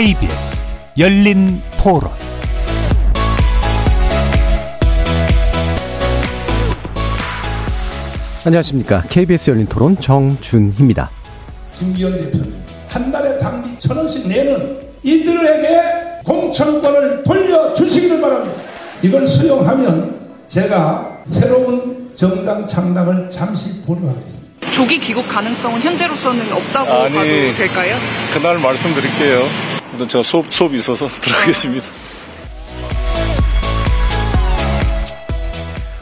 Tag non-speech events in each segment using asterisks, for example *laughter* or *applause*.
KBS 열린 토론 안녕하십니까. KBS 열린 토론 정준희입니다. 김기현 대표는 한 달에 당비 천 원씩 내는 이들에게 공천권을 돌려주시기를 바랍니다. 이걸 수용하면 제가 새로운 정당 창당을 잠시 보류하겠습니다. 조기 귀국 가능성은 현재로서는 없다고 아니, 봐도 될까요? 그날 말씀드릴게요. 근데 제가 수업, 수업이 있어서 *laughs* 들어가겠습니다.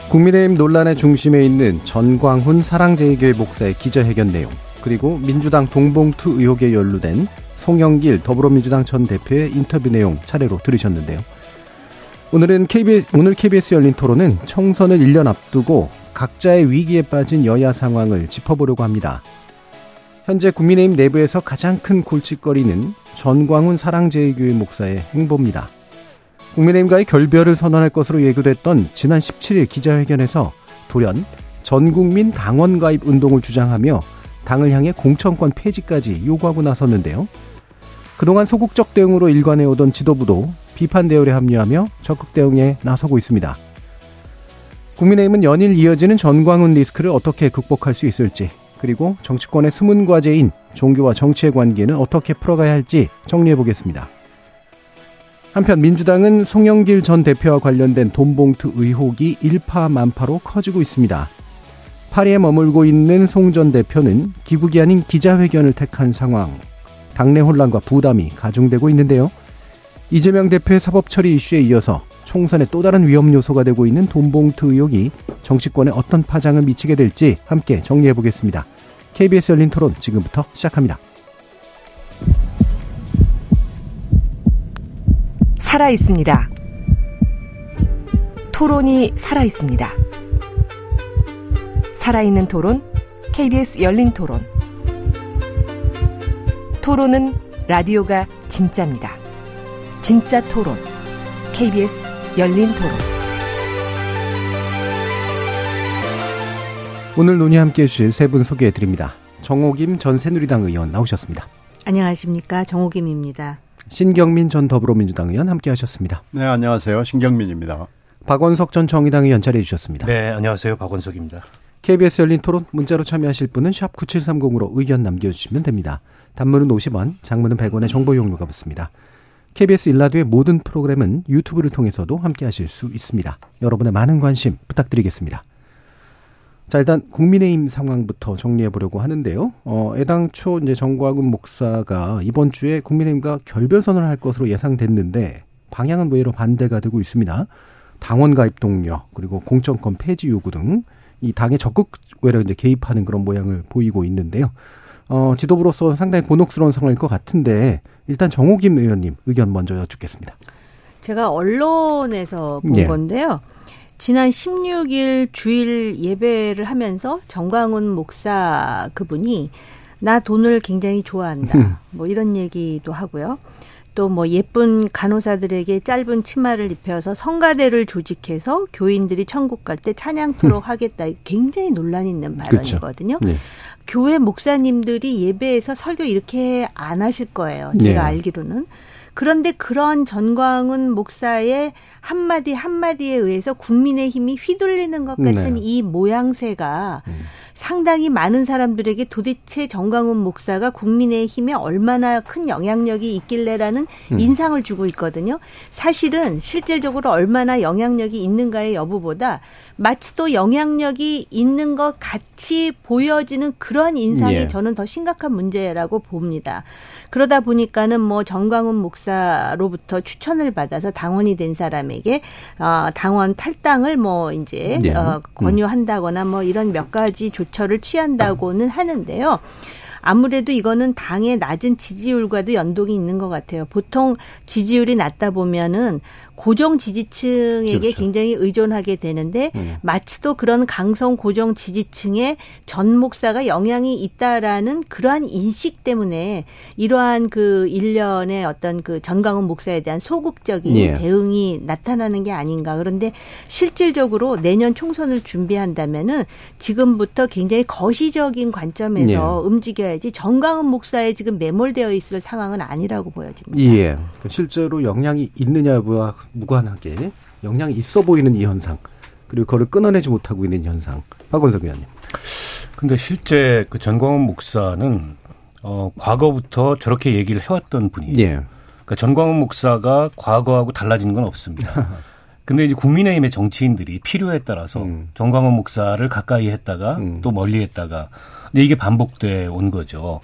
국민의힘 논란의 중심에 있는 전광훈 사랑제일교회 목사의 기자회견 내용, 그리고 민주당 동봉투 의혹에 연루된 송영길 더불어민주당 전 대표의 인터뷰 내용 차례로 들으셨는데요. 오늘은 KBS, 오늘 KBS 열린 토론은 총선을 1년 앞두고 각자의 위기에 빠진 여야 상황을 짚어보려고 합니다. 현재 국민의힘 내부에서 가장 큰 골칫거리는 전광훈 사랑제일교회 목사의 행보입니다. 국민의힘과의 결별을 선언할 것으로 예고됐던 지난 17일 기자회견에서 돌연 전국민 당원 가입 운동을 주장하며 당을 향해 공천권 폐지까지 요구하고 나섰는데요. 그동안 소극적 대응으로 일관해오던 지도부도 비판 대열에 합류하며 적극 대응에 나서고 있습니다. 국민의힘은 연일 이어지는 전광훈 리스크를 어떻게 극복할 수 있을지, 그리고 정치권의 숨은 과제인 종교와 정치의 관계는 어떻게 풀어가야 할지 정리해 보겠습니다. 한편 민주당은 송영길 전 대표와 관련된 돈봉투 의혹이 일파만파로 커지고 있습니다. 파리에 머물고 있는 송 전 대표는 귀국이 아닌 기자회견을 택한 상황, 당내 혼란과 부담이 가중되고 있는데요. 이재명 대표의 사법 처리 이슈에 이어서 총선의 또 다른 위험 요소가 되고 있는 돈봉투 의혹이 정치권에 어떤 파장을 미치게 될지 함께 정리해 보겠습니다. KBS 열린 토론 지금부터 시작합니다. 살아 있습니다. 토론이 살아 있습니다. 살아있는 토론, KBS 열린 토론. 토론은 라디오가 진짜입니다. 진짜 토론, KBS 열린 토론. 오늘 논의 함께 해주실 세 분 소개해 드립니다. 정호김 전 새누리당 의원 나오셨습니다. 안녕하십니까. 정호김입니다. 신경민 전 더불어민주당 의원 함께 하셨습니다. 네, 안녕하세요. 신경민입니다. 박원석 전 정의당 의원 자리해 주셨습니다. 네, 안녕하세요. 박원석입니다. KBS 열린 토론 문자로 참여하실 분은 샵 9730으로 의견 남겨주시면 됩니다. 단문은 50원, 장문은 100원의 정보 용료가 붙습니다. KBS 일라드의 모든 프로그램은 유튜브를 통해서도 함께 하실 수 있습니다. 여러분의 많은 관심 부탁드리겠습니다. 자, 일단 국민의힘 상황부터 정리해 보려고 하는데요. 어, 애당초 이제 정광훈 목사가 이번 주에 국민의힘과 결별 선언을 할 것으로 예상됐는데 방향은 외로 반대가 되고 있습니다. 당원 가입 동료 그리고 공천권 폐지 요구 등 이 당에 적극 외로 이제 개입하는 그런 모양을 보이고 있는데요. 어, 지도부로서 상당히 곤혹스러운 상황일 것 같은데 일단 정호김 의원님 의견 먼저 여쭙겠습니다. 제가 언론에서 본 예. 건데요. 지난 16일 주일 예배를 하면서 정광훈 목사 그분이 나 돈을 굉장히 음. 좋아한다. 뭐 이런 얘기도 하고요. 또 뭐 예쁜 간호사들에게 짧은 치마를 입혀서 성가대를 조직해서 교인들이 천국 갈 때 찬양 토록 하겠다. 굉장히 논란 있는 그렇죠. 발언이거든요. 네. 교회 목사님들이 예배에서 설교 이렇게 안 하실 거예요. 제가 네. 알기로는. 그런데 그런 전광훈 목사의 한마디 한마디에 의해서 국민의 힘이 휘둘리는 것 같은 네. 이 모양새가 상당히 많은 사람들에게 도대체 정광훈 목사가 국민의 힘에 얼마나 큰 영향력이 있길래라는 음. 인상을 주고 있거든요. 사실은 실질적으로 얼마나 영향력이 있는가의 여부보다 마치 또 영향력이 있는 것 같이 보여지는 그런 인상이 예. 저는 더 심각한 문제라고 봅니다. 그러다 보니까는 뭐 정광훈 목사로부터 추천을 받아서 당원이 된 사람 에게 어 당원 탈당을 뭐 이제 네. 어 권유한다거나 뭐 이런 몇 가지 조처를 취한다고는 하는데요. 아무래도 이거는 당의 낮은 지지율과도 연동이 있는 것 같아요. 보통 지지율이 낮다 보면은 고정 지지층에게 그렇죠. 굉장히 의존하게 되는데 음. 마치 또 그런 강성 고정 지지층에 전 목사가 영향이 있다라는 그러한 인식 때문에 이러한 그 일련의 어떤 그 전광훈 목사에 대한 소극적인 예. 대응이 나타나는 게 아닌가. 그런데 실질적으로 내년 총선을 준비한다면은 지금부터 굉장히 거시적인 관점에서 움직여야 있어야지 정광훈 목사에 지금 매몰되어 있을 상황은 아니라고 보여집니다. 예. 그러니까 실제로 영향이 있느냐 무관하게 영향이 있어 보이는 이 현상 그리고 그걸 끊어내지 못하고 있는 현상. 박원석 위원님. 근데 실제 그 전광훈 목사는 어 과거부터 저렇게 얘기를 해왔던 분이에요. 예. 그러니까 전광훈 목사가 과거하고 달라지는 건 없습니다. *laughs* 근데 이제 국민의힘의 정치인들이 필요에 따라서 음. 정광훈 목사를 가까이 했다가 음. 또 멀리 했다가 근데 이게 반복돼 온 거죠.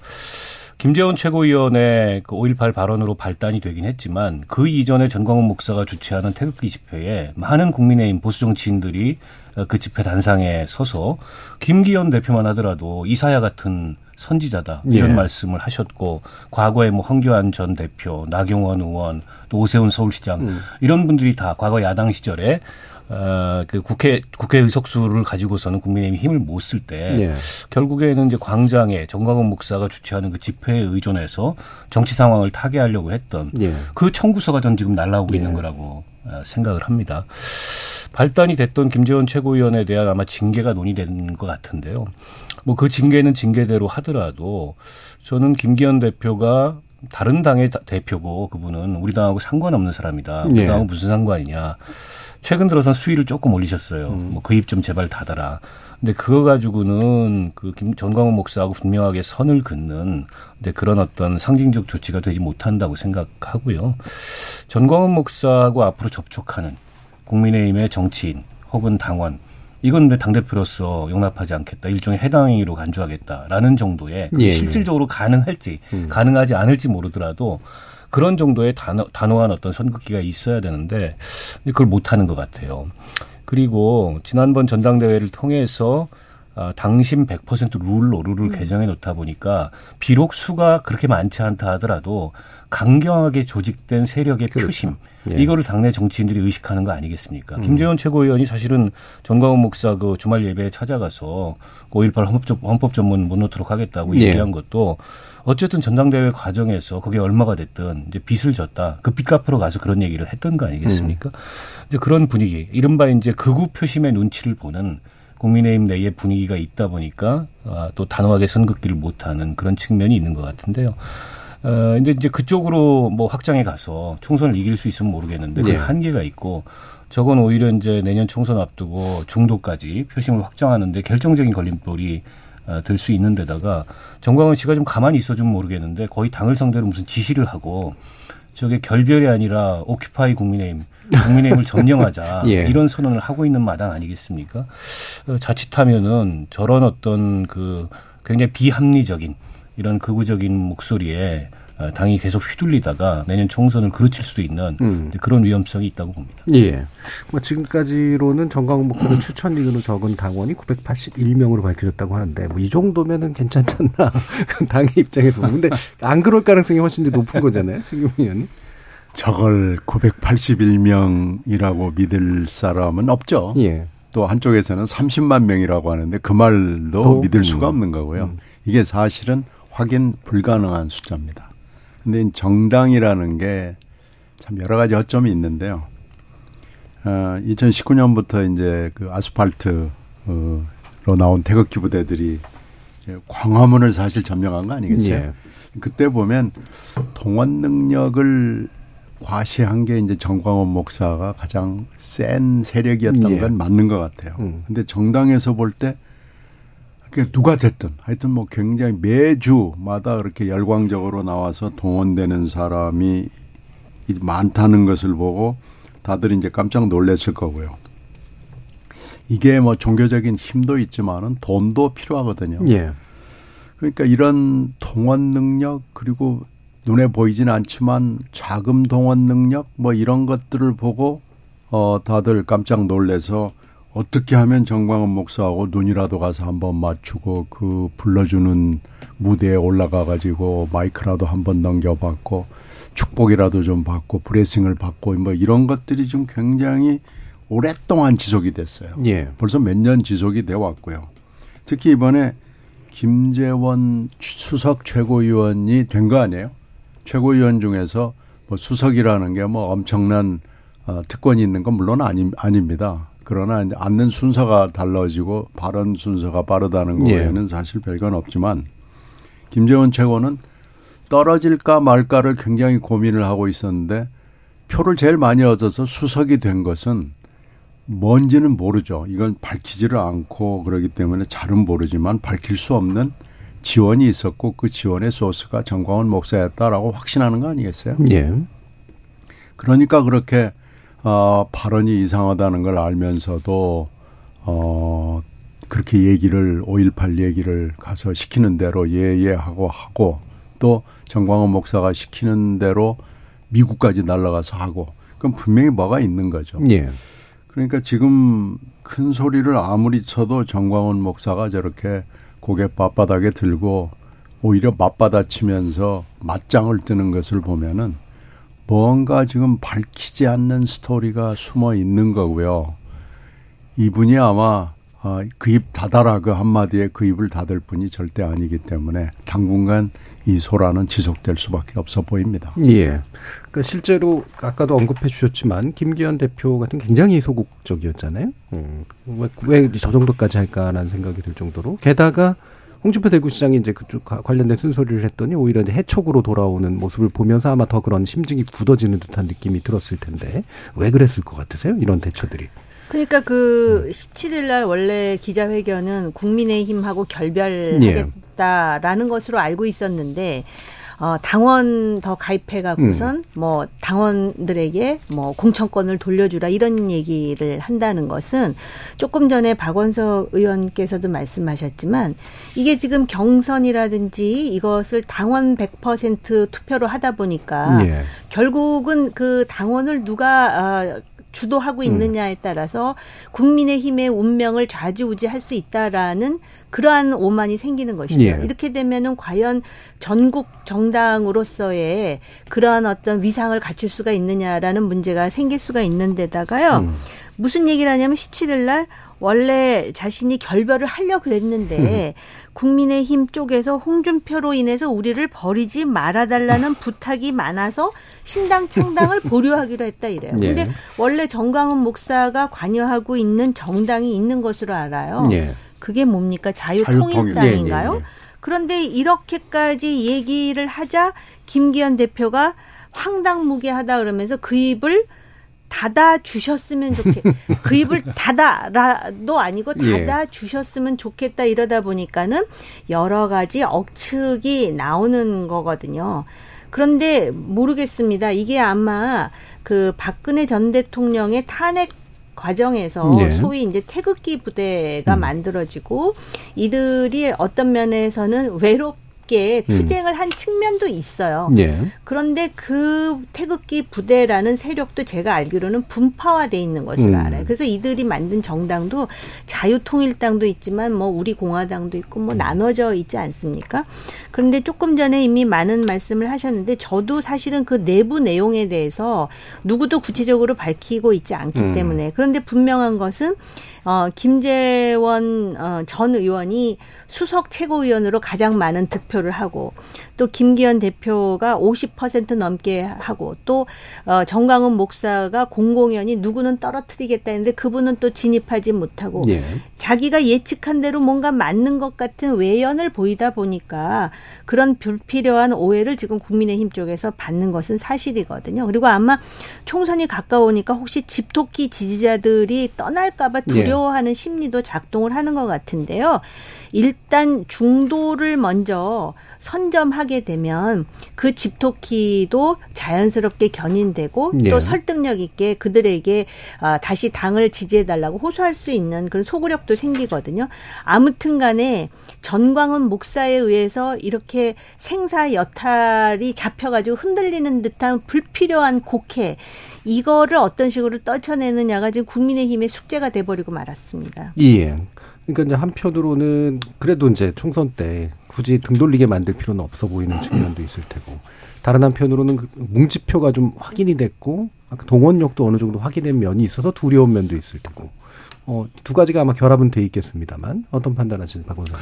김재원 최고위원의 그 5.18 발언으로 발단이 되긴 했지만 그 이전에 전광훈 목사가 주최하는 태극기 집회에 많은 국민의힘 보수 정치인들이 그 집회 단상에 서서 김기현 대표만 하더라도 이사야 같은 선지자다 이런 예. 말씀을 하셨고 과거에 뭐 황교안 전 대표, 나경원 의원, 또 오세훈 서울시장 음. 이런 분들이 다 과거 야당 시절에 어, 그 국회 국회 의석수를 가지고서는 국민의힘이 힘을 못 쓸때 예. 결국에는 이제 광장에 정광훈 목사가 주최하는 그 집회에 의존해서 정치 상황을 타개하려고 했던 예. 그 청구서가 전 지금 날라오고 있는 거라고 어, 생각을 합니다. 발단이 됐던 김재원 최고위원에 대한 아마 징계가 논의되는 것 같은데요. 뭐 그 징계는 징계대로 하더라도 저는 김기현 대표가 다른 당의 다- 대표고 그분은 우리 당하고 상관없는 사람이다. 우리 예. 당하고 무슨 상관이냐. 최근 들어서 수위를 조금 올리셨어요. 뭐그입 좀 제발 닫아라. 근데 그거 가지고는 그 김, 전광훈 목사하고 분명하게 선을 긋는 근데 그런 어떤 상징적 조치가 되지 못한다고 생각하고요. 전광훈 목사하고 앞으로 접촉하는 국민의힘의 정치인 혹은 당원 이건 왜 당대표로서 용납하지 않겠다. 일종의 해당행위로 간주하겠다라는 정도의 예, 예. 실질적으로 가능할지 음. 가능하지 않을지 모르더라도 그런 정도의 단호, 단호한 어떤 선긋기가 있어야 되는데 근데 그걸 못하는 것 같아요. 그리고 지난번 전당대회를 통해서 아, 당심 100% 룰로 룰을 개정해 놓다 보니까 비록 수가 그렇게 많지 않다 하더라도 강경하게 조직된 세력의 표심 예. 이거를 당내 정치인들이 의식하는 거 아니겠습니까? 김재원 최고위원이 사실은 정광훈 목사 그 주말 예배에 찾아가서 5.18 헌법, 헌법 전문 못 놓도록 하겠다고 예. 얘기한 것도 어쨌든 전당대회 과정에서 그게 얼마가 됐든 이제 빚을 졌다. 그 빚 갚으러 가서 그런 얘기를 했던 거 아니겠습니까? 이제 그런 분위기, 이른바 이제 극우 표심의 눈치를 보는 국민의힘 내의 분위기가 있다 보니까 아, 또 단호하게 선긋기를 못하는 그런 측면이 있는 것 같은데요. 어, 근데 이제 그쪽으로 뭐 확장해 가서 총선을 이길 수 있으면 모르겠는데 그 네. 한계가 있고 저건 오히려 이제 내년 총선 앞두고 중도까지 표심을 확장하는데 결정적인 걸림돌이 어, 될수 있는 데다가 정광훈 씨가 좀 가만히 있어주면 모르겠는데 거의 당을 상대로 무슨 지시를 하고 저게 결별이 아니라 오큐파이 국민의힘, 국민의힘을 *laughs* 점령하자 예. 이런 선언을 하고 있는 마당 아니겠습니까? 어, 자칫하면은 저런 어떤 그 굉장히 비합리적인 이런 극우적인 목소리에 어, 당이 계속 휘둘리다가 내년 총선을 그르칠 수도 있는 음. 그런 위험성이 있다고 봅니다. 예. 뭐 지금까지로는 정광훈 목사는 추천 리그로 적은 당원이 981명으로 밝혀졌다고 하는데 뭐 이 정도면은 괜찮지 않나 *laughs* 당의 입장에서. 근데 안 그럴 가능성이 훨씬 더 높은 거잖아요, 지금 의원님. 저걸 981명이라고 믿을 사람은 없죠. 예. 또 한쪽에서는 30만 명이라고 하는데 그 말도 또, 믿을 음. 수가 없는 거고요. 음. 이게 사실은 확인 불가능한 숫자입니다. 근데 이 정당이라는 게 참 여러 가지 허점이 있는데요. 어, 2019년부터 이제 그 아스팔트로 나온 태극기 부대들이 광화문을 사실 점령한 거 아니겠어요? 예. 그때 보면 동원 능력을 과시한 게 이제 정광훈 목사가 가장 센 세력이었던 예. 건 맞는 것 같아요. 음. 근데 정당에서 볼 때 누가 됐든 하여튼 뭐 굉장히 매주마다 그렇게 열광적으로 나와서 동원되는 사람이 이- 많다는 것을 보고 다들 이제 깜짝 놀랐을 거고요. 이게 뭐 종교적인 힘도 있지만은 돈도 필요하거든요. 예. 그러니까 이런 동원 능력 그리고 눈에 보이지는 않지만 자금 동원 능력 뭐 이런 것들을 보고 어 다들 깜짝 놀래서 어떻게 하면 정광훈 목사하고 눈이라도 가서 한번 맞추고 그 불러주는 무대에 올라가 가지고 마이크라도 한번 넘겨받고 축복이라도 좀 받고 브레싱을 받고 뭐 이런 것들이 좀 굉장히 오랫동안 지속이 됐어요. 예. 벌써 몇 년 지속이 되어 왔고요. 특히 이번에 김재원 수석 최고위원이 된 거 아니에요? 최고위원 중에서 뭐 수석이라는 게 뭐 엄청난 어, 특권이 있는 건 물론 아니, 아닙니다. 그러나 이제 앉는 순서가 달라지고 발언 순서가 빠르다는 예. 거에는 사실 별건 없지만 김재원 최고는 떨어질까 말까를 굉장히 고민을 하고 있었는데 표를 제일 많이 얻어서 수석이 된 것은 뭔지는 모르죠. 이건 밝히지를 않고 그러기 때문에 잘은 모르지만 밝힐 수 없는 지원이 있었고 그 지원의 소스가 정광훈 목사였다라고 확신하는 거 아니겠어요? 예. 그러니까 그렇게 어 발언이 이상하다는 걸 알면서도 어 그렇게 얘기를 5.18 얘기를 가서 시키는 대로 예예 하고 하고 또 정광훈 목사가 시키는 대로 미국까지 날아가서 하고 그럼 분명히 뭐가 있는 거죠. 예. 그러니까 지금 큰 소리를 아무리 쳐도 정광훈 목사가 저렇게 고개 맞바닥에 들고 오히려 맞받아치면서 맞짱을 뜨는 것을 보면은 뭔가 지금 밝히지 않는 스토리가 숨어 있는 거고요. 이분이 아마 아, 그입 닫아라 그 한마디에 그 입을 닫을 분이 절대 아니기 때문에 당분간 이 소란은 지속될 수밖에 없어 보입니다. 예. 그러니까 실제로 아까도 언급해 주셨지만 김기현 대표 같은 굉장히 소극적이었잖아요. 음, 왜저 정도까지 할까라는 생각이 들 정도로 게다가 홍준표 대구시장이 이제 그쪽 관련된 쓴소리를 했더니 오히려 이제 해촉으로 돌아오는 모습을 보면서 아마 더 그런 심증이 굳어지는 듯한 느낌이 들었을 텐데 왜 그랬을 것 같으세요? 이런 대처들이. 그러니까 그 17일 날 원래 기자회견은 국민의힘하고 결별하겠다라는 예. 것으로 알고 있었는데 어, 당원 더 가입해 갖고선 음. 뭐 당원들에게 뭐 공천권을 돌려주라 이런 얘기를 한다는 것은 조금 전에 박원석 의원께서도 말씀하셨지만 이게 지금 경선이라든지 이것을 당원 100% 투표로 하다 보니까 예. 결국은 그 당원을 누가 어, 주도하고 음. 있느냐에 따라서 국민의힘의 운명을 좌지우지할 수 있다라는 그러한 오만이 생기는 것이죠. 예. 이렇게 되면은 과연 전국 정당으로서의 그러한 어떤 위상을 갖출 수가 있느냐라는 문제가 생길 수가 있는데다가요. 음. 무슨 얘기를 하냐면 17일 날 원래 자신이 결별을 하려 그랬는데 음. 국민의힘 쪽에서 홍준표로 인해서 우리를 버리지 말아달라는 부탁이 많아서 신당 창당을 *laughs* 보류하기로 했다 이래요. 예. 근데 원래 정광훈 목사가 관여하고 있는 정당이 있는 것으로 알아요. 예. 그게 뭡니까 자유통일당인가요? 예, 예, 예. 그런데 이렇게까지 얘기를 하자 김기현 대표가 황당무계하다 그러면서 그 입을 닫아 주셨으면 좋겠. *laughs* 그 입을 닫아라도 아니고 예. 닫아 주셨으면 좋겠다 이러다 보니까는 여러 가지 억측이 나오는 거거든요. 그런데 모르겠습니다. 이게 아마 그 박근혜 전 대통령의 탄핵 과정에서 네. 소위 이제 태극기 부대가 음. 만들어지고 이들이 어떤 면에서는 외롭 함께 음. 투쟁을 음. 한 측면도 있어요. 예. 그런데 그 태극기 부대라는 세력도 제가 알기로는 분파화돼 있는 것으로 음. 알아요. 그래서 이들이 만든 정당도 자유통일당도 있지만 뭐 우리 공화당도 있고 뭐 음. 나눠져 있지 않습니까? 그런데 조금 전에 이미 많은 말씀을 하셨는데 저도 사실은 그 내부 내용에 대해서 누구도 구체적으로 밝히고 있지 않기 음. 때문에 그런데 분명한 것은 어, 김재원 어, 전 의원이 수석 최고위원으로 가장 많은 득표를 하고 또 김기현 대표가 50% 넘게 하고 또 어, 정광훈 목사가 공공연히 누구는 떨어뜨리겠다 했는데 그분은 또 진입하지 못하고 예. 자기가 예측한 대로 뭔가 맞는 것 같은 외연을 보이다 보니까 그런 불필요한 오해를 지금 국민의힘 쪽에서 받는 것은 사실이거든요. 그리고 아마 총선이 가까우니까 혹시 집토끼 지지자들이 떠날까봐 예. 두려워하는 예. 심리도 작동을 하는 것 같은데요. 일단 중도를 먼저 선점하게 되면 그 집토끼도 자연스럽게 견인되고 예. 또 설득력 있게 그들에게 아, 다시 당을 지지해달라고 호소할 수 있는 그런 소구력도 생기거든요. 아무튼 간에 전광훈 목사에 의해서 이렇게 생사 여탈이 잡혀가지고 흔들리는 듯한 불필요한 곡해 이거를 어떤 식으로 떨쳐내느냐가 지금 국민의힘의 숙제가 돼버리고 말았습니다. 예. 그러니까 이제 한편으로는 그래도 이제 총선 때 굳이 등 돌리게 만들 필요는 없어 보이는 측면도 있을 테고 다른 한편으로는 그 뭉치표가 좀 확인이 됐고 동원력도 어느 정도 확인된 면이 있어서 두려운 면도 있을 테고 어, 두 가지가 아마 결합은 돼 있겠습니다만 어떤 판단하시는 박원석?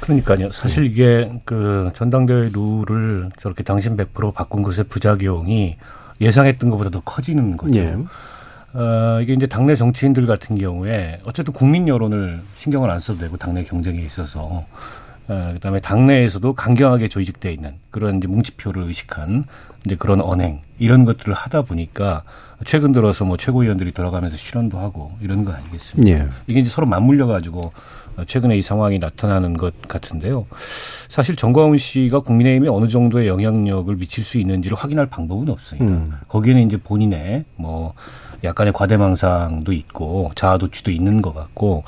그러니까요. 사실 네. 이게 그 전당대회 룰을 저렇게 당신 100% 바꾼 것의 부작용이 예상했던 것보다 더 커지는 거죠. 예. 어, 이게 이제 당내 정치인들 같은 경우에 어쨌든 국민 여론을 신경을 안 써도 되고 당내 경쟁에 있어서 어, 그다음에 당내에서도 강경하게 조직돼 있는 그런 이제 뭉치표를 의식한 이제 그런 언행 이런 것들을 하다 보니까 최근 들어서 뭐 최고위원들이 돌아가면서 실언도 하고 이런 거 아니겠습니까? 예. 이게 이제 서로 맞물려 가지고 최근에 이 상황이 나타나는 것 같은데요. 사실 정광훈 씨가 국민의힘에 어느 정도의 영향력을 미칠 수 있는지를 확인할 방법은 없습니다. 음. 거기에는 이제 본인의 뭐 약간의 과대망상도 있고 자아도취도 있는 것 같고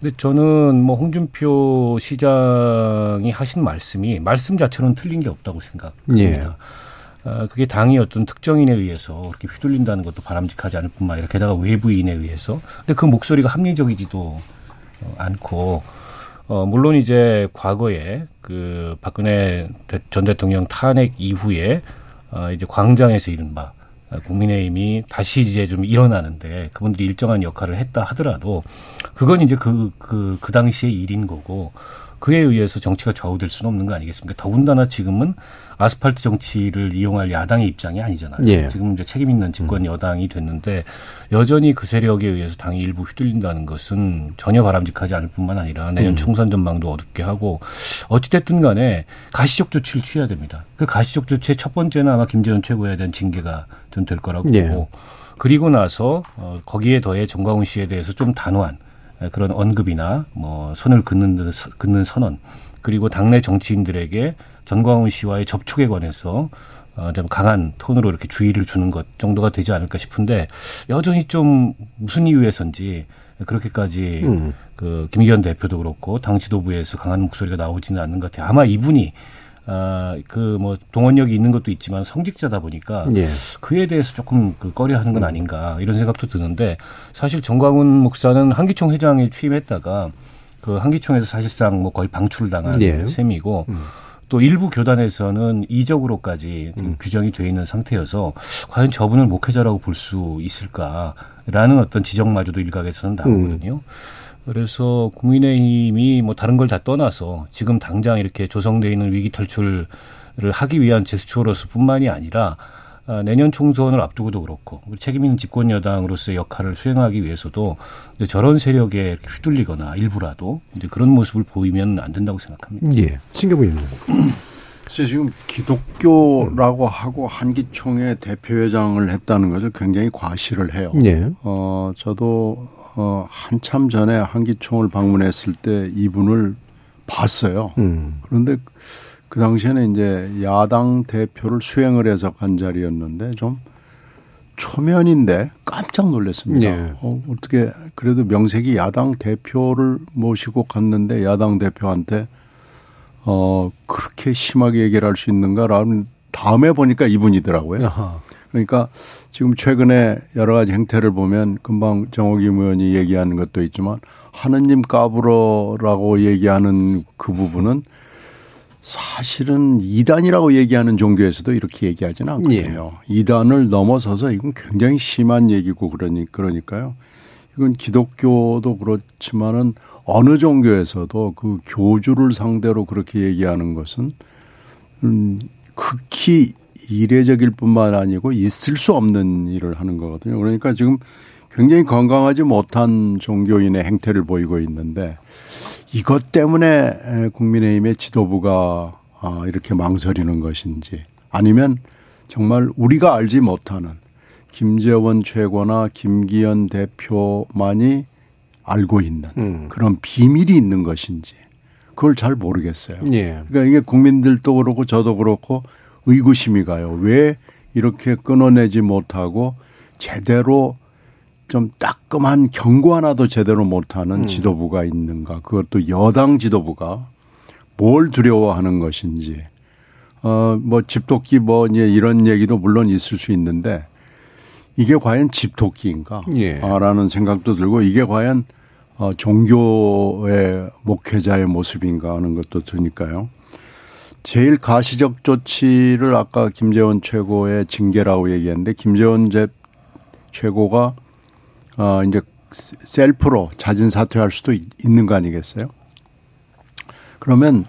근데 저는 뭐 홍준표 시장이 하신 말씀이 말씀 자체로는 틀린 게 없다고 생각합니다. 예. 아, 그게 당이 어떤 특정인에 의해서 그렇게 휘둘린다는 것도 바람직하지 않을 뿐만 아니라 게다가 외부인에 의해서 근데 그 목소리가 합리적이지도 어, 않고 어 물론 이제 과거에 그 박근혜 대- 전 대통령 탄핵 이후에 어 이제 광장에서 이른바 국민의힘이 다시 이제 좀 일어나는데 그분들이 일정한 역할을 했다 하더라도 그건 이제 그, 그, 그 당시의 일인 거고 그에 의해서 정치가 좌우될 수는 없는 거 아니겠습니까? 더군다나 지금은 아스팔트 정치를 이용할 야당의 입장이 아니잖아요. 예. 지금 이제 책임 있는 집권 여당이 됐는데 여전히 그 세력에 의해서 당이 일부 휘둘린다는 것은 전혀 바람직하지 않을 뿐만 아니라 내년 음. 총선 전망도 어둡게 하고 어찌됐든 간에 가시적 조치를 취해야 됩니다. 그 가시적 조치의 첫 번째는 아마 김재원 최고에 대한 징계가 전될 거라고 예. 보고 그리고 나서 어, 거기에 더해 정광훈 씨에 대해서 좀 단호한 에, 그런 언급이나 뭐 선을 긋는 긋는 선언 그리고 당내 정치인들에게 전광훈 씨와의 접촉에 관해서 어, 좀 강한 톤으로 이렇게 주의를 주는 것 정도가 되지 않을까 싶은데 여전히 좀 무슨 이유에선지 그렇게까지 음. 그 김기현 대표도 그렇고 당 지도부에서 강한 목소리가 나오지는 않는 것 같아요. 아마 이분이 아그 뭐 동원력이 있는 것도 있지만 성직자다 보니까 예. 그에 대해서 조금 그 꺼려하는 건 아닌가 이런 생각도 드는데 사실 정광훈 목사는 한기총 회장에 취임했다가 그 한기총에서 사실상 뭐 거의 방출을 당한 예. 셈이고 또 일부 교단에서는 이적으로까지 지금 규정이 돼 있는 상태여서 과연 저분을 목회자라고 볼 수 있을까라는 어떤 지적마저도 일각에서는 나오거든요. 그래서 국민의힘이 뭐 다른 걸 다 떠나서 지금 당장 이렇게 조성돼 있는 위기 탈출을 하기 위한 제스처로서뿐만이 아니라 아, 내년 총선을 앞두고도 그렇고 우리 책임 있는 집권 여당으로서의 역할을 수행하기 위해서도 이제 저런 세력에 휘둘리거나 일부라도 이제 그런 모습을 보이면 안 된다고 생각합니다. 예. 신경부 의원님. 글쎄 지금 기독교라고 하고 한기총의 대표회장을 했다는 것을 굉장히 과시를 해요. 예. 어, 저도 어, 한참 전에 한기총을 방문했을 때 이분을 봤어요. 음. 그런데 그 당시에는 이제 야당 대표를 수행을 해서 간 자리였는데 좀 초면인데 깜짝 놀랐습니다. 예. 어, 어떻게 그래도 명색이 야당 대표를 모시고 갔는데 야당 대표한테 어 그렇게 심하게 얘기를 할 수 있는가라는 다음에 보니까 이분이더라고요. 아하. 그러니까 지금 최근에 여러 가지 행태를 보면 금방 정호김 의원이 얘기하는 것도 있지만 하느님 까불어라고 얘기하는 그 부분은 사실은 이단이라고 얘기하는 종교에서도 이렇게 얘기하지는 않거든요. 이단을 넘어서서 이건 굉장히 심한 얘기고 그러니 그러니까요. 이건 기독교도 그렇지만은 어느 종교에서도 그 교주를 상대로 그렇게 얘기하는 것은 음 극히 이례적일 뿐만 아니고 있을 수 없는 일을 하는 거거든요. 그러니까 지금 굉장히 건강하지 못한 종교인의 행태를 보이고 있는데 이것 때문에 국민의힘의 지도부가 아, 이렇게 망설이는 것인지 아니면 정말 우리가 알지 못하는 김재원 최고나 김기현 대표만이 알고 있는 음. 그런 비밀이 있는 것인지 그걸 잘 모르겠어요. 예. 그러니까 이게 국민들도 그렇고 저도 그렇고 의구심이 가요. 왜 이렇게 끊어내지 못하고 제대로 좀 따끔한 경고 하나도 제대로 못하는 지도부가 있는가. 그것도 여당 지도부가 뭘 두려워하는 것인지. 어, 뭐 집토끼 뭐 이런 얘기도 물론 있을 수 있는데 이게 과연 집토끼인가? 예. 아, 라는 생각도 들고 이게 과연 어, 종교의 목회자의 모습인가 하는 것도 드니까요. 제일 가시적 조치를 아까 김재원 최고의 징계라고 얘기했는데 김재원 제 최고가 어 이제 셀프로 자진 사퇴할 수도 있- 있는 거 아니겠어요? 그러면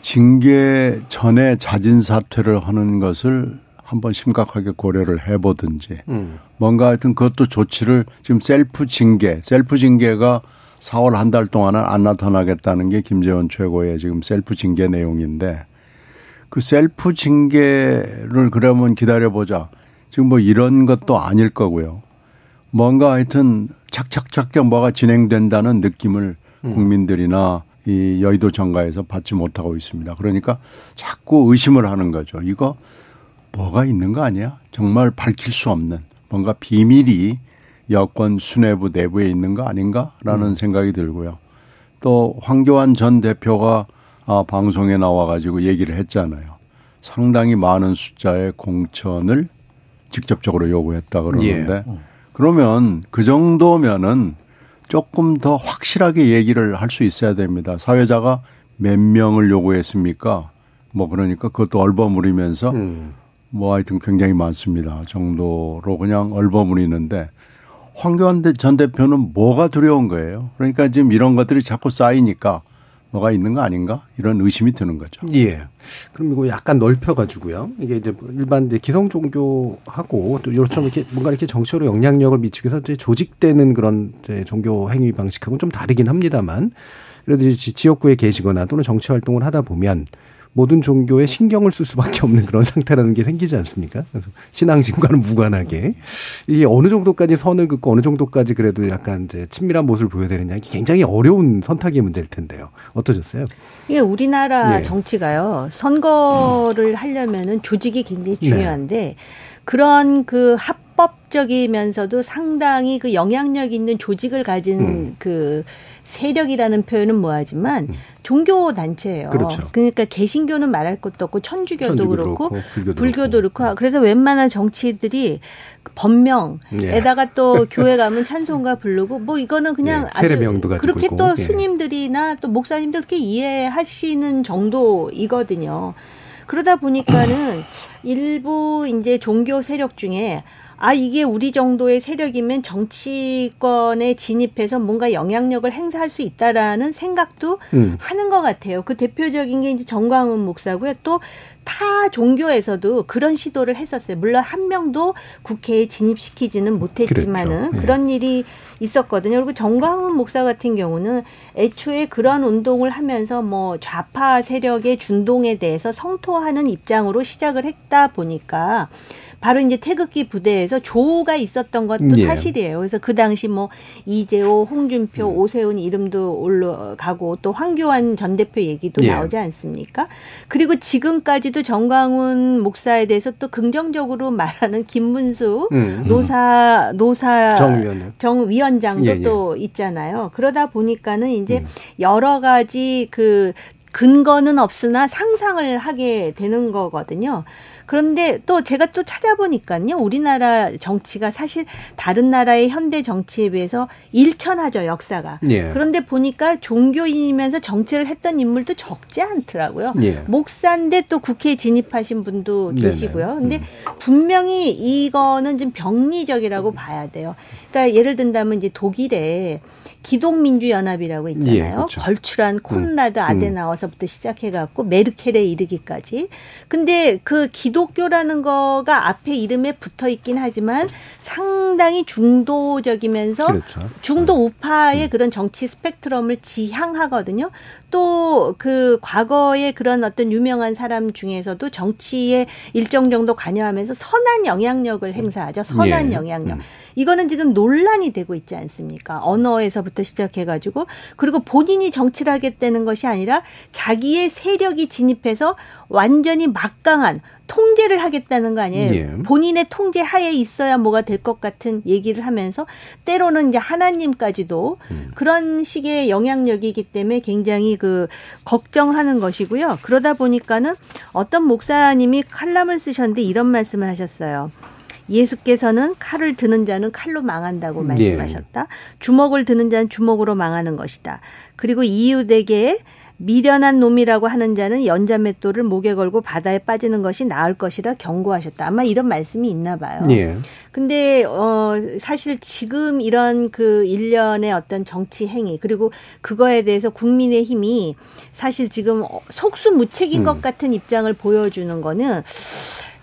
징계 전에 자진 사퇴를 하는 것을 한번 심각하게 고려를 해보든지 음. 뭔가 하여튼 그것도 조치를 지금 셀프 징계, 셀프 징계가 4월 한 달 동안은 안 나타나겠다는 게 김재원 최고의 지금 셀프 징계 내용인데 그 셀프 징계를 그러면 기다려보자. 지금 뭐 이런 것도 아닐 거고요. 뭔가 하여튼 착착착착 뭐가 진행된다는 느낌을 음. 국민들이나 이 여의도 정가에서 받지 못하고 있습니다. 그러니까 자꾸 의심을 하는 거죠. 이거 뭐가 있는 거 아니야? 정말 밝힐 수 없는 뭔가 비밀이 여권 수뇌부 내부에 있는 거 아닌가라는 음. 생각이 들고요. 또 황교안 전 대표가 아, 방송에 나와가지고 얘기를 했잖아요. 상당히 많은 숫자의 공천을 직접적으로 요구했다 그러는데 예. 그러면 그 정도면은 조금 더 확실하게 얘기를 할 수 있어야 됩니다. 사회자가 몇 명을 요구했습니까? 뭐 그러니까 그것도 얼버무리면서 음. 뭐 하여튼 굉장히 많습니다. 정도로 그냥 얼버무리는데 황교안 대- 전 대표는 뭐가 두려운 거예요. 그러니까 지금 이런 것들이 자꾸 쌓이니까 뭐가 있는 거 아닌가 이런 의심이 드는 거죠. 예. 그럼 이거 약간 넓혀가지고요. 이게 이제 뭐 일반 이제 기성 종교하고 또 요처럼 이렇게 뭔가 이렇게 정치로 영향력을 미치기 위해서 이제 조직되는 그런 이제 종교 행위 방식하고는 좀 다르긴 합니다만 그래도 이제 지- 지역구에 계시거나 또는 정치 활동을 하다 보면 모든 종교에 신경을 쓸 수밖에 없는 그런 *laughs* 상태라는 게 생기지 않습니까? 그래서 신앙심과는 무관하게 이게 어느 정도까지 선을 긋고 어느 정도까지 그래도 약간 이제 친밀한 모습을 보여야 되느냐 이게 굉장히 어려운 선택의 문제일 텐데요. 어떠셨어요? 이게 우리나라 예. 정치가요. 선거를 하려면은 조직이 굉장히 네. 중요한데 그런 그 합법적이면서도 상당히 그 영향력 있는 조직을 가진 음. 그 세력이라는 표현은 뭐하지만 종교 단체예요. 그렇죠. 그러니까 개신교는 말할 것도 없고 천주교도 천주교 그렇고, 그렇고, 불교도 불교도 그렇고 그래서 웬만한 정치들이 법명에다가 예. 또 *laughs* 교회 가면 찬송가 부르고 뭐 이거는 그냥 예, 아주 세례명도 가지고 그렇게 있고. 또 예. 스님들이나 또 목사님들 그렇게 이해하시는 정도이거든요. 그러다 보니까는 *clears throat* 일부 이제 종교 세력 중에 아 이게 우리 정도의 세력이면 정치권에 진입해서 뭔가 영향력을 행사할 수 있다라는 생각도 음. 하는 것 같아요. 그 대표적인 게 이제 정광훈 목사고요. 또 타 종교에서도 그런 시도를 했었어요. 물론 한 명도 국회에 진입시키지는 못했지만은 그랬죠. 예. 그런 일이 있었거든요. 그리고 정광훈 목사 같은 경우는 애초에 그런 운동을 하면서 뭐 좌파 세력의 준동에 대해서 성토하는 입장으로 시작을 했다 보니까 바로 이제 태극기 부대에서 조우가 있었던 것도 예. 사실이에요. 그래서 그 당시 뭐 이재호, 홍준표, 음. 오세훈 이름도 올라가고 또 황교안 전 대표 얘기도 예. 나오지 않습니까? 그리고 지금까지도 정광훈 목사에 대해서 또 긍정적으로 *laughs* 말하는 김문수 음. 노사 노사 정위원회. 정위원장도 예, 예. 또 있잖아요. 그러다 보니까는 이제 음. 여러 가지 그 근거는 없으나 상상을 하게 되는 거거든요. 그런데 또 제가 또 찾아보니까요. 우리나라 정치가 사실 다른 나라의 현대 정치에 비해서 일천하죠, 역사가. 예. 그런데 보니까 종교인이면서 정치를 했던 인물도 적지 않더라고요. 예. 목사인데 또 국회에 진입하신 분도. 계시고요. 근데 음. 분명히 이거는 좀 병리적이라고 봐야 돼요. 그러니까 예를 든다면 이제 독일에 기독민주연합이라고 있잖아요. 예, 그렇죠. 걸출한 콘라드 음. 아데나워서부터 시작해갖고 메르켈에 이르기까지. 근데 그 기독교라는 거가 앞에 이름에 붙어 있긴 하지만 상당히 중도적이면서 그렇죠. 중도 우파의 그런 정치 스펙트럼을 지향하거든요. 또 그 과거의 그런 어떤 유명한 사람 중에서도 정치에 일정 정도 관여하면서 선한 영향력을 행사하죠. 선한 예. 영향력. 음. 이거는 지금 논란이 되고 있지 않습니까? 언어에서부터 시작해가지고 그리고 본인이 정치를 하겠다는 것이 아니라 자기의 세력이 진입해서 완전히 막강한 통제를 하겠다는 거 아니에요. 예. 본인의 통제 하에 있어야 뭐가 될 것 같은 얘기를 하면서 때로는 이제 하나님까지도 음. 그런 식의 영향력이기 때문에 굉장히 그 걱정하는 것이고요. 그러다 보니까는 어떤 목사님이 칼럼을 쓰셨는데 이런 말씀을 하셨어요. 예수께서는 칼을 드는 자는 칼로 망한다고 예. 말씀하셨다. 주먹을 드는 자는 주먹으로 망하는 것이다. 그리고 이웃에게 미련한 놈이라고 하는 자는 연자맷돌을 목에 걸고 바다에 빠지는 것이 나을 것이라 경고하셨다. 아마 이런 말씀이 있나 봐요. 예. 근데 어 사실 지금 이런 그 일련의 어떤 정치 행위 그리고 그거에 대해서 국민의 힘이 사실 지금 속수무책인 음. 것 같은 입장을 보여주는 거는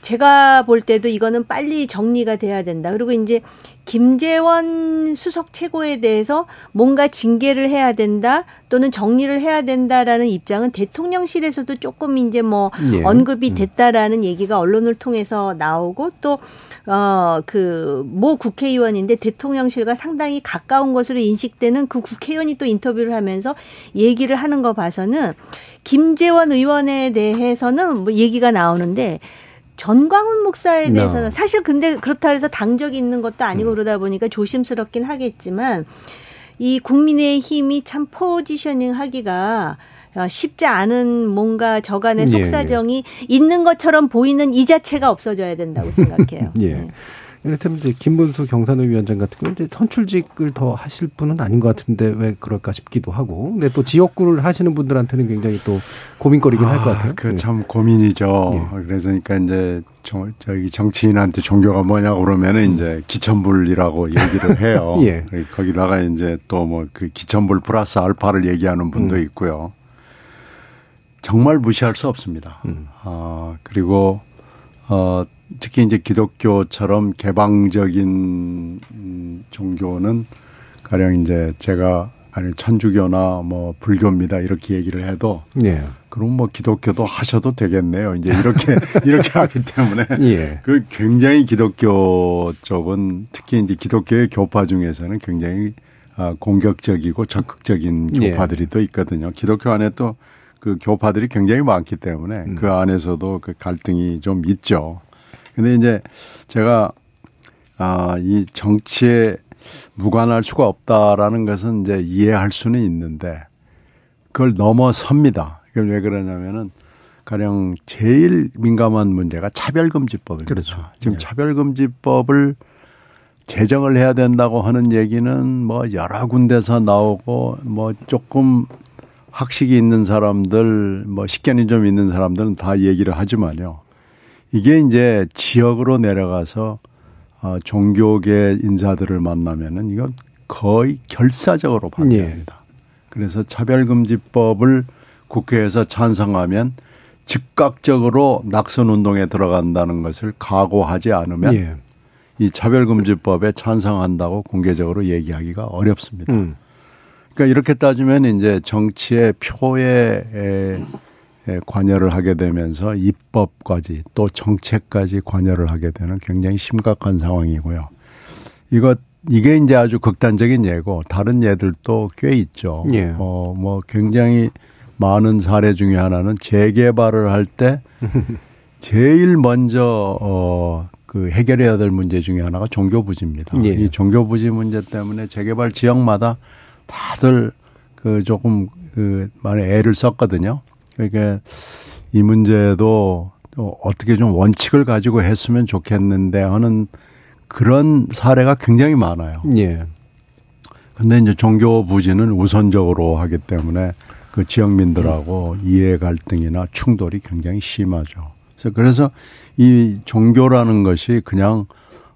제가 볼 때도 이거는 빨리 정리가 돼야 된다. 그리고 이제 김재원 수석 최고에 대해서 뭔가 징계를 해야 된다 또는 정리를 해야 된다라는 입장은 대통령실에서도 조금 이제 뭐 예. 언급이 됐다라는 얘기가 언론을 통해서 나오고 또 어, 그, 모 국회의원인데 대통령실과 상당히 가까운 것으로 인식되는 그 국회의원이 또 인터뷰를 하면서 얘기를 하는 거 봐서는 김재원 의원에 대해서는 뭐 얘기가 나오는데 전광훈 목사에 대해서는 No. 사실 근데 그렇다 해서 당적이 있는 것도 아니고 그러다 보니까 조심스럽긴 하겠지만 이 국민의 힘이 참 포지셔닝 하기가 어, 쉽지 않은 뭔가 저간의 예, 속사정이 있는 것처럼 보이는 이 자체가 없어져야 된다고 생각해요. *laughs* 예. 네. 이를테면 이제 김문수 경산위원장 같은 경우는 이제 선출직을 더 하실 분은 아닌 것 같은데 왜 그럴까 싶기도 하고. 근데 또 지역구를 하시는 분들한테는 굉장히 또 고민거리긴 할것 같아요. 예. 그참 고민이죠. 그래서 그러니까 이제 저, 저기 정치인한테 종교가 뭐냐고 그러면은 이제 기천불이라고 얘기를 해요. *laughs* 예. 거기다가 이제 또 뭐 그 기천불 플러스 알파를 얘기하는 분도 음. 있고요. 정말 무시할 수 없습니다. 음. 아, 그리고 어 특히 이제 기독교처럼 개방적인 음, 종교는 가령 이제 제가 아니 천주교나 뭐 불교입니다 이렇게 얘기를 해도 예. 그럼 뭐 기독교도 하셔도 되겠네요. 이제 이렇게 *laughs* 이렇게 하기 때문에 예. 그 굉장히 기독교 쪽은 특히 이제 기독교의 교파 중에서는 굉장히 아, 공격적이고 적극적인 예. 교파들이 또 있거든요. 기독교 안에 또 그 교파들이 굉장히 많기 때문에 음. 그 안에서도 그 갈등이 좀 있죠. 근데 이제 제가 아, 이 정치에 무관할 수가 없다라는 것은 이제 이해할 수는 있는데 그걸 넘어섭니다. 이걸 왜 그러냐면은 가령 제일 민감한 문제가 차별금지법입니다. 그렇죠. 지금 네. 차별금지법을 제정을 해야 된다고 하는 얘기는 뭐 여러 군데서 나오고 뭐 조금 학식이 있는 사람들 뭐 식견이 좀 있는 사람들은 다 얘기를 하지만요. 이게 이제 지역으로 내려가서 어, 종교계 인사들을 만나면은 이건 거의 결사적으로 반대합니다. 그래서 차별금지법을 국회에서 찬성하면 즉각적으로 낙선 운동에 들어간다는 것을 각오하지 않으면 예. 이 차별금지법에 찬성한다고 공개적으로 얘기하기가 어렵습니다. 음. 그러니까 이렇게 따지면 이제 정치의 표에 관여를 하게 되면서 입법까지 또 정책까지 관여를 하게 되는 굉장히 심각한 상황이고요. 이거 이게 이제 아주 극단적인 예고 다른 예들도 꽤 있죠. 예. 어, 뭐 굉장히 많은 사례 중에 하나는 재개발을 할 때 *laughs* 제일 먼저 어, 그 해결해야 될 문제 중에 하나가 종교 부지입니다. 예. 이 종교 부지 문제 때문에 재개발 지역마다 다들 그 조금 그 많이 애를 썼거든요. 그러니까 이 문제도 또 어떻게 좀 원칙을 가지고 했으면 좋겠는데 하는 그런 사례가 굉장히 많아요. 예. 근데 이제 종교 부지는 우선적으로 하기 때문에 그 지역민들하고 이해 갈등이나 충돌이 굉장히 심하죠. 그래서 그래서 이 종교라는 것이 그냥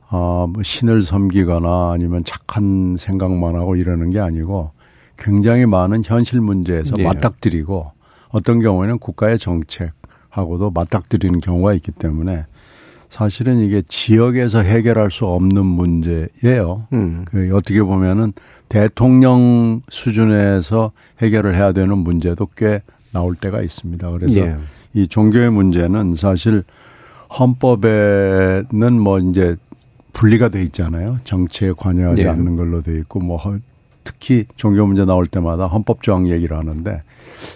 아, 뭐 신을 섬기거나 아니면 착한 생각만 하고 이러는 게 아니고 굉장히 많은 현실 문제에서 네. 맞닥뜨리고 어떤 경우에는 국가의 정책하고도 맞닥뜨리는 경우가 있기 때문에 사실은 이게 지역에서 해결할 수 없는 문제예요. 음. 그 어떻게 보면은 대통령 수준에서 해결을 해야 되는 문제도 꽤 나올 때가 있습니다. 그래서 예. 이 종교의 문제는 사실 헌법에는 뭐 이제 분리가 돼 있잖아요. 정치에 관여하지 예. 않는 걸로 돼 있고 뭐 허- 특히 종교 문제 나올 때마다 헌법 조항 얘기를 하는데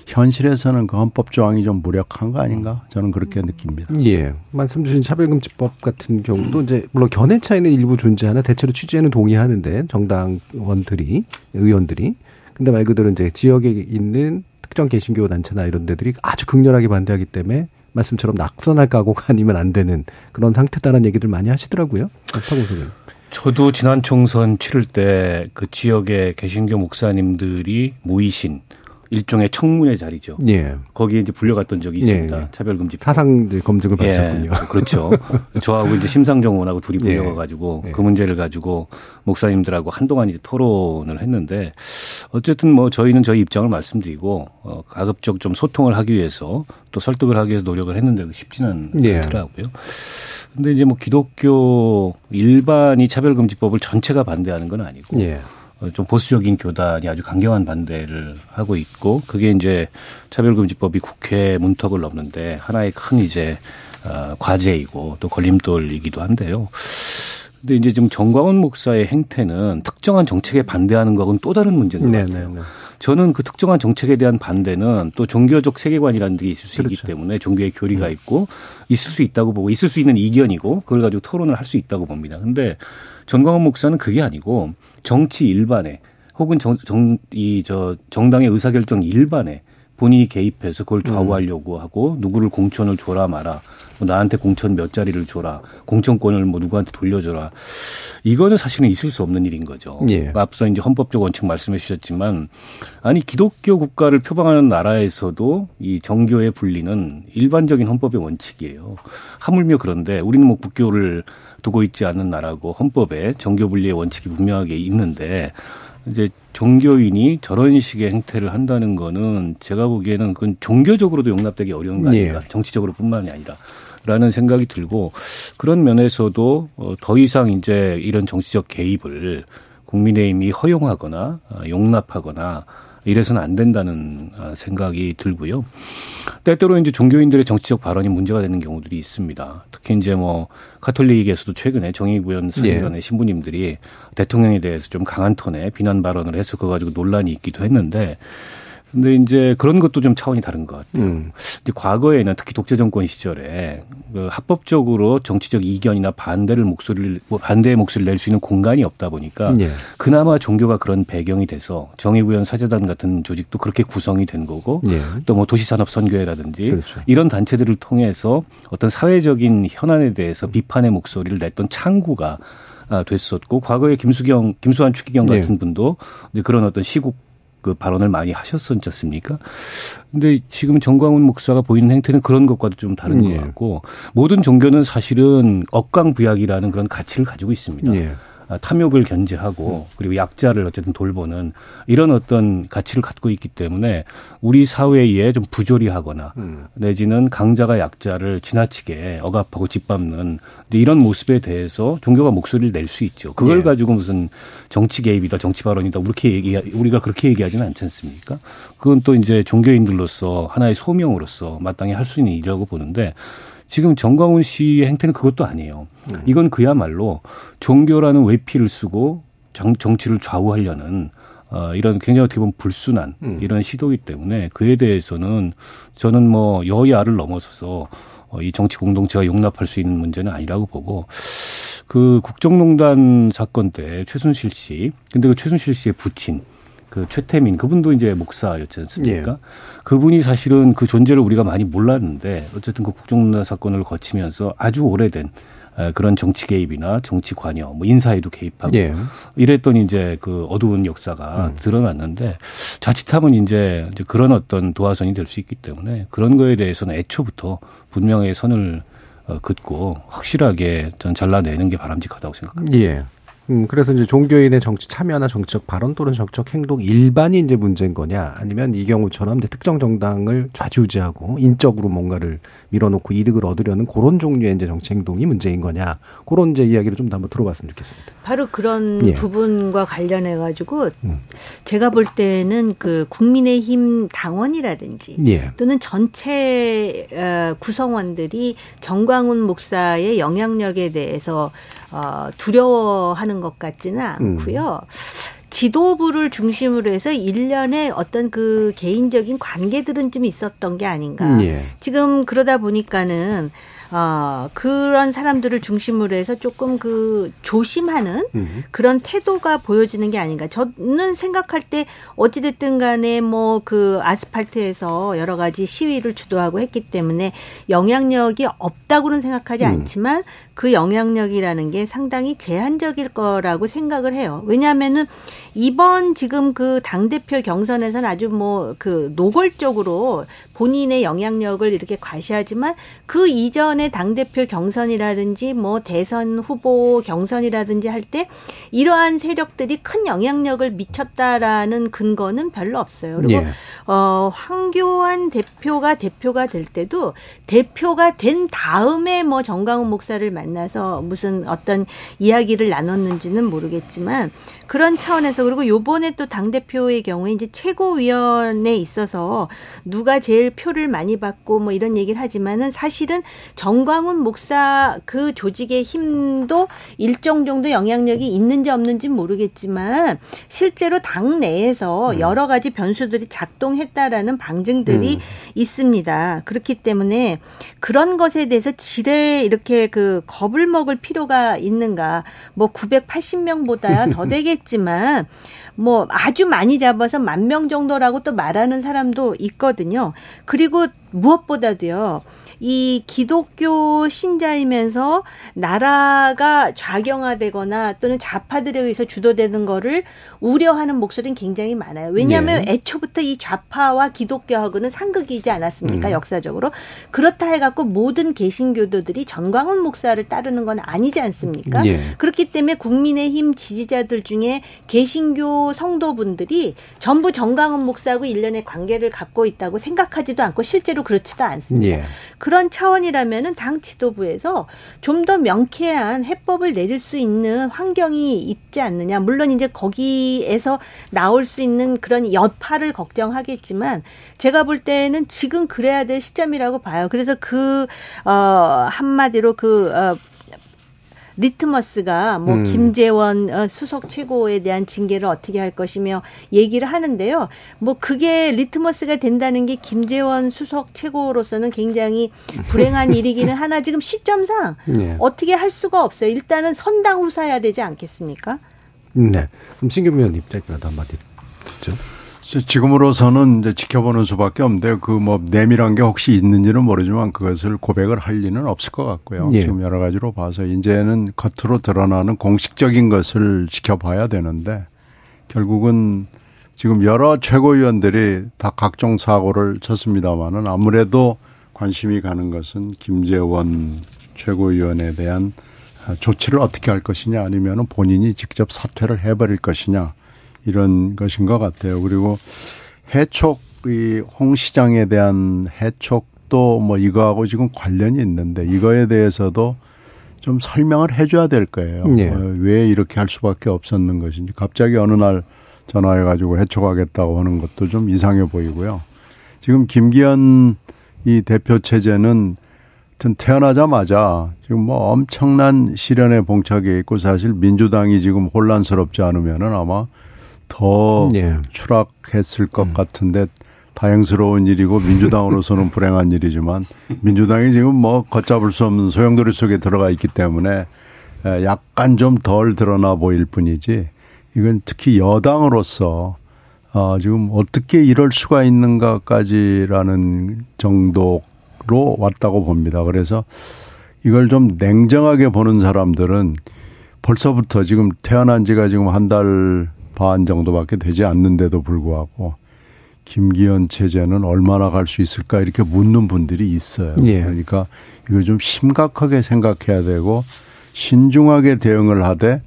현실에서는 그 헌법 조항이 좀 무력한 거 아닌가? 저는 그렇게 느낍니다. 예. 말씀 주신 차별금지법 같은 경우도 이제 물론 견해 차이는 일부 존재하나 대체로 취지에는 동의하는데 정당원들이 의원들이 근데 말 그대로 이제 지역에 있는 특정 개신교 단체나 이런 데들이 아주 극렬하게 반대하기 때문에 말씀처럼 낙선할 각오가 *laughs* 아니면 안 되는 그런 상태다라는 얘기들 많이 하시더라고요. 선생님. 저도 지난 총선 치를 때 그 지역의 개신교 목사님들이 모이신 일종의 청문회 자리죠. 예. 거기에 이제 불려갔던 적이 예, 있습니다. 예. 차별금지 사상 검증을 받으셨군요. 예, 그렇죠. *laughs* 저하고 이제 심상정 의원하고 둘이 예. 불려가 가지고 예. 그 문제를 가지고 목사님들하고 한동안 이제 토론을 했는데 어쨌든 뭐 저희는 저희 입장을 말씀드리고 어, 가급적 좀 소통을 하기 위해서 또 설득을 하기 위해서 노력을 했는데 쉽지는 예. 않더라고요. 근데 이제 뭐 기독교 일반이 차별금지법을 전체가 반대하는 건 아니고 좀 보수적인 교단이 아주 강경한 반대를 하고 있고 그게 이제 차별금지법이 국회 문턱을 넘는데 하나의 큰 이제 어, 과제이고 또 걸림돌이기도 한데요. 근데 이제 지금 정광훈 목사의 행태는 특정한 정책에 반대하는 거하고는 또 다른 문제인 것 네, 같아요. 네, 네. 저는 그 특정한 정책에 대한 반대는 또 종교적 세계관이라는 게 있을 수 있기 그렇죠. 때문에 종교의 교리가 있고 있을 수 있다고 보고 있을 수 있는 이견이고 그걸 가지고 토론을 할 수 있다고 봅니다. 근데 전광훈 목사는 그게 아니고 정치 일반에 혹은 정, 정, 이, 저, 정당의 의사결정 일반에 본인이 개입해서 그걸 좌우하려고 하고 누구를 공천을 줘라 마라. 뭐 나한테 공천 몇 자리를 줘라. 공천권을 뭐 누구한테 돌려줘라. 이거는 사실은 있을 수 없는 일인 거죠. 예. 앞서 이제 헌법적 원칙 말씀해 주셨지만 아니 기독교 국가를 표방하는 나라에서도 이 정교의 분리는 일반적인 헌법의 원칙이에요. 하물며 그런데 우리는 뭐 국교를 두고 있지 않은 나라고 헌법에 정교 분리의 원칙이 분명하게 있는데 이제 종교인이 저런 식의 행태를 한다는 거는 제가 보기에는 그건 종교적으로도 용납되기 어려운 거 아닌가. 예. 정치적으로뿐만이 아니라. 라는 생각이 들고 그런 면에서도 어, 더 이상 이제 이런 정치적 개입을 국민의힘이 허용하거나 어, 용납하거나 이래서는 안 된다는 어, 생각이 들고요. 때때로 이제 종교인들의 정치적 발언이 문제가 되는 경우들이 있습니다. 특히 이제 뭐 카톨릭에서도 최근에 정의구현 사회관의 신부님들이 대통령에 대해서 좀 강한 톤의 비난 발언을 해서 그거 가지고 논란이 있기도 했는데 근데 이제 그런 것도 좀 차원이 다른 것 같아요. 음. 이제 과거에는 특히 독재 정권 시절에 그 합법적으로 정치적 이견이나 반대를 목소리를 뭐 반대의 목소리를 낼 수 있는 공간이 없다 보니까 예. 그나마 종교가 그런 배경이 돼서 정의구현 사재단 같은 조직도 그렇게 구성이 된 거고 예. 또뭐 도시산업 선교회라든지 그렇죠. 이런 단체들을 통해서 어떤 사회적인 현안에 대해서 비판의 목소리를 냈던 창구가 아, 됐었고 과거에 김수경, 김수환 추기경 네. 같은 분도 이제 그런 어떤 시국 그 발언을 많이 하셨었지 않습니까? 근데 지금 정광훈 목사가 보이는 행태는 그런 것과도 좀 다른 예. 것 같고 모든 종교는 사실은 억강부약이라는 그런 가치를 가지고 있습니다. 예. 아, 탐욕을 견제하고 그리고 약자를 어쨌든 돌보는 이런 어떤 가치를 갖고 있기 때문에 우리 사회에 좀 부조리하거나 음. 내지는 강자가 약자를 지나치게 억압하고 짓밟는 이런 모습에 대해서 종교가 목소리를 낼 수 있죠. 그걸 예. 가지고 무슨 정치 개입이다, 정치 발언이다, 그렇게 얘기 우리가 그렇게 얘기하지는 않지 않습니까? 그건 또 이제 종교인들로서 하나의 소명으로서 마땅히 할 수 있는 일이라고 보는데 지금 정광훈 씨의 행태는 그것도 아니에요. 이건 그야말로 종교라는 외피를 쓰고 정, 정치를 좌우하려는 어, 이런 굉장히 어떻게 보면 불순한 음. 이런 시도이기 때문에 그에 대해서는 저는 뭐 여야를 넘어서서 어, 이 정치 공동체가 용납할 수 있는 문제는 아니라고 보고 그 국정농단 사건 때 최순실 씨 근데 그 최순실 씨의 부친 그 최태민 그분도 이제 목사였지 않습니까? 예. 그분이 사실은 그 존재를 우리가 많이 몰랐는데 어쨌든 그 국정농단 사건을 거치면서 아주 오래된 에, 그런 정치 개입이나 정치 관여, 뭐 인사에도 개입하고 예. 이랬더니 이제 그 어두운 역사가 드러났는데 자칫하면 이제 이제 그런 어떤 도화선이 될 수 있기 때문에 그런 거에 대해서는 애초부터 분명히 선을 어, 긋고 확실하게 전 잘라내는 게 바람직하다고 생각합니다. 예. 음, 그래서 이제 종교인의 정치 참여나 정치적 발언 또는 정치적 행동 일반이 이제 문제인 거냐 아니면 이 경우처럼 이제 특정 정당을 좌지우지하고 인적으로 뭔가를 밀어놓고 이득을 얻으려는 그런 종류의 이제 정치 행동이 문제인 거냐 그런 이제 이야기를 좀더 한번 들어봤으면 좋겠습니다. 바로 그런 예. 부분과 관련해 가지고 음. 제가 볼 때는 그 국민의힘 당원이라든지 예. 또는 전체 어, 구성원들이 정광훈 목사의 영향력에 대해서 어, 두려워하는 것 같지는 음. 않고요. 지도부를 중심으로 해서 일련의 어떤 그 개인적인 관계들은 좀 있었던 게 아닌가. 예. 지금 그러다 보니까는 어, 그런 사람들을 중심으로 해서 조금 그 조심하는 음. 그런 태도가 보여지는 게 아닌가. 저는 생각할 때 어찌됐든 간에 뭐 그 아스팔트에서 여러 가지 시위를 주도하고 했기 때문에 영향력이 없다고는 생각하지 음. 않지만 그 영향력이라는 게 상당히 제한적일 거라고 생각을 해요. 왜냐하면은 이번 지금 그 당대표 경선에서는 아주 뭐 그 노골적으로 본인의 영향력을 이렇게 과시하지만 그 이전에 이번에 당대표 경선이라든지 뭐 대선 후보 경선이라든지 할 때 이러한 세력들이 큰 영향력을 미쳤다라는 근거는 별로 없어요. 그리고 예. 어, 황교안 대표가 대표가 될 때도 대표가 된 다음에 뭐 정강훈 목사를 만나서 무슨 어떤 이야기를 나눴는지는 모르겠지만 그런 차원에서 그리고 요번에 또 당 대표의 경우에 이제 최고위원회에 있어서 누가 제일 표를 많이 받고 뭐 이런 얘기를 하지만은 사실은 정광훈 목사 그 조직의 힘도 일정 정도 영향력이 있는지 없는지 모르겠지만 실제로 당 내에서 여러 가지 변수들이 작동했다라는 방증들이 음. 있습니다. 그렇기 때문에 그런 것에 대해서 지레 이렇게 그 겁을 먹을 필요가 있는가? 뭐 980명보다 더 *laughs* 되 겠지만 뭐 아주 많이 잡아서 만 명 정도라고 또 말하는 사람도 있거든요. 그리고 무엇보다도요. 이 기독교 신자이면서 나라가 좌경화되거나 또는 좌파들에 의해서 주도되는 거를 우려하는 목소리는 굉장히 많아요. 왜냐하면 네. 애초부터 이 좌파와 기독교하고는 상극이지 않았습니까? 음. 역사적으로. 그렇다 해갖고 모든 개신교도들이 전광훈 목사를 따르는 건 아니지 않습니까? 예. 그렇기 때문에 국민의힘 지지자들 중에 개신교 성도분들이 전부 정광훈 목사하고 일련의 관계를 갖고 있다고 생각하지도 않고 실제로 그렇지도 않습니다. 예. 그런 차원이라면은 당 지도부에서 좀 더 명쾌한 해법을 내릴 수 있는 환경이 있지 않느냐. 물론 이제 거기에서 나올 수 있는 그런 여파를 걱정하겠지만 제가 볼 때는 지금 그래야 될 시점이라고 봐요. 그래서 그, 어, 한마디로 그, 어, 리트머스가 뭐 음. 김재원 어, 수석 최고에 대한 징계를 어떻게 할 것이며 얘기를 하는데요. 뭐 그게 리트머스가 된다는 게 김재원 수석 최고로서는 굉장히 불행한 *laughs* 일이기는 하나 지금 시점상 예. 어떻게 할 수가 없어요. 일단은 선당 후사야 되지 않겠습니까? 네. 그럼 의원 입장이라도 한마디 듣죠. 지금으로서는 이제 지켜보는 수밖에 없는데 그 뭐 내밀한 게 혹시 있는지는 모르지만 그것을 고백을 할 리는 없을 것 같고요. 예. 지금 여러 가지로 봐서 이제는 겉으로 드러나는 공식적인 것을 지켜봐야 되는데 결국은 지금 여러 최고위원들이 다 각종 사고를 쳤습니다마는 아무래도 관심이 가는 것은 김재원 최고위원에 대한 조치를 어떻게 할 것이냐 아니면 본인이 직접 사퇴를 해버릴 것이냐 이런 것인 것 같아요. 그리고 해촉 이홍 시장에 대한 해촉도 뭐 이거하고 지금 관련이 있는데 이거에 대해서도 좀 설명을 해줘야 될 거예요. 예. 어, 왜 이렇게 할 수밖에 없었는 것인지 갑자기 어느 날 전화해 가지고 해촉하겠다고 하는 것도 좀 이상해 보이고요. 지금 김기현 이 대표 체제는 하여튼 태어나자마자 지금 뭐 엄청난 시련에 봉착해 있고 사실 민주당이 지금 혼란스럽지 않으면은 아마 더 예. 추락했을 것 같은데 다행스러운 일이고 민주당으로서는 불행한 일이지만 민주당이 지금 뭐 걷잡을 수 없는 소용돌이 속에 들어가 있기 때문에 에, 약간 좀 덜 드러나 보일 뿐이지 이건 특히 여당으로서 어, 지금 어떻게 이럴 수가 있는가까지라는 정도로 왔다고 봅니다. 그래서 이걸 좀 냉정하게 보는 사람들은 벌써부터 지금 태어난 지가 지금 한 달 반 정도밖에 되지 않는데도 불구하고 김기현 체제는 얼마나 갈 수 있을까 이렇게 묻는 분들이 있어요. 예. 그러니까 이걸 좀 심각하게 생각해야 되고 신중하게 대응을 하되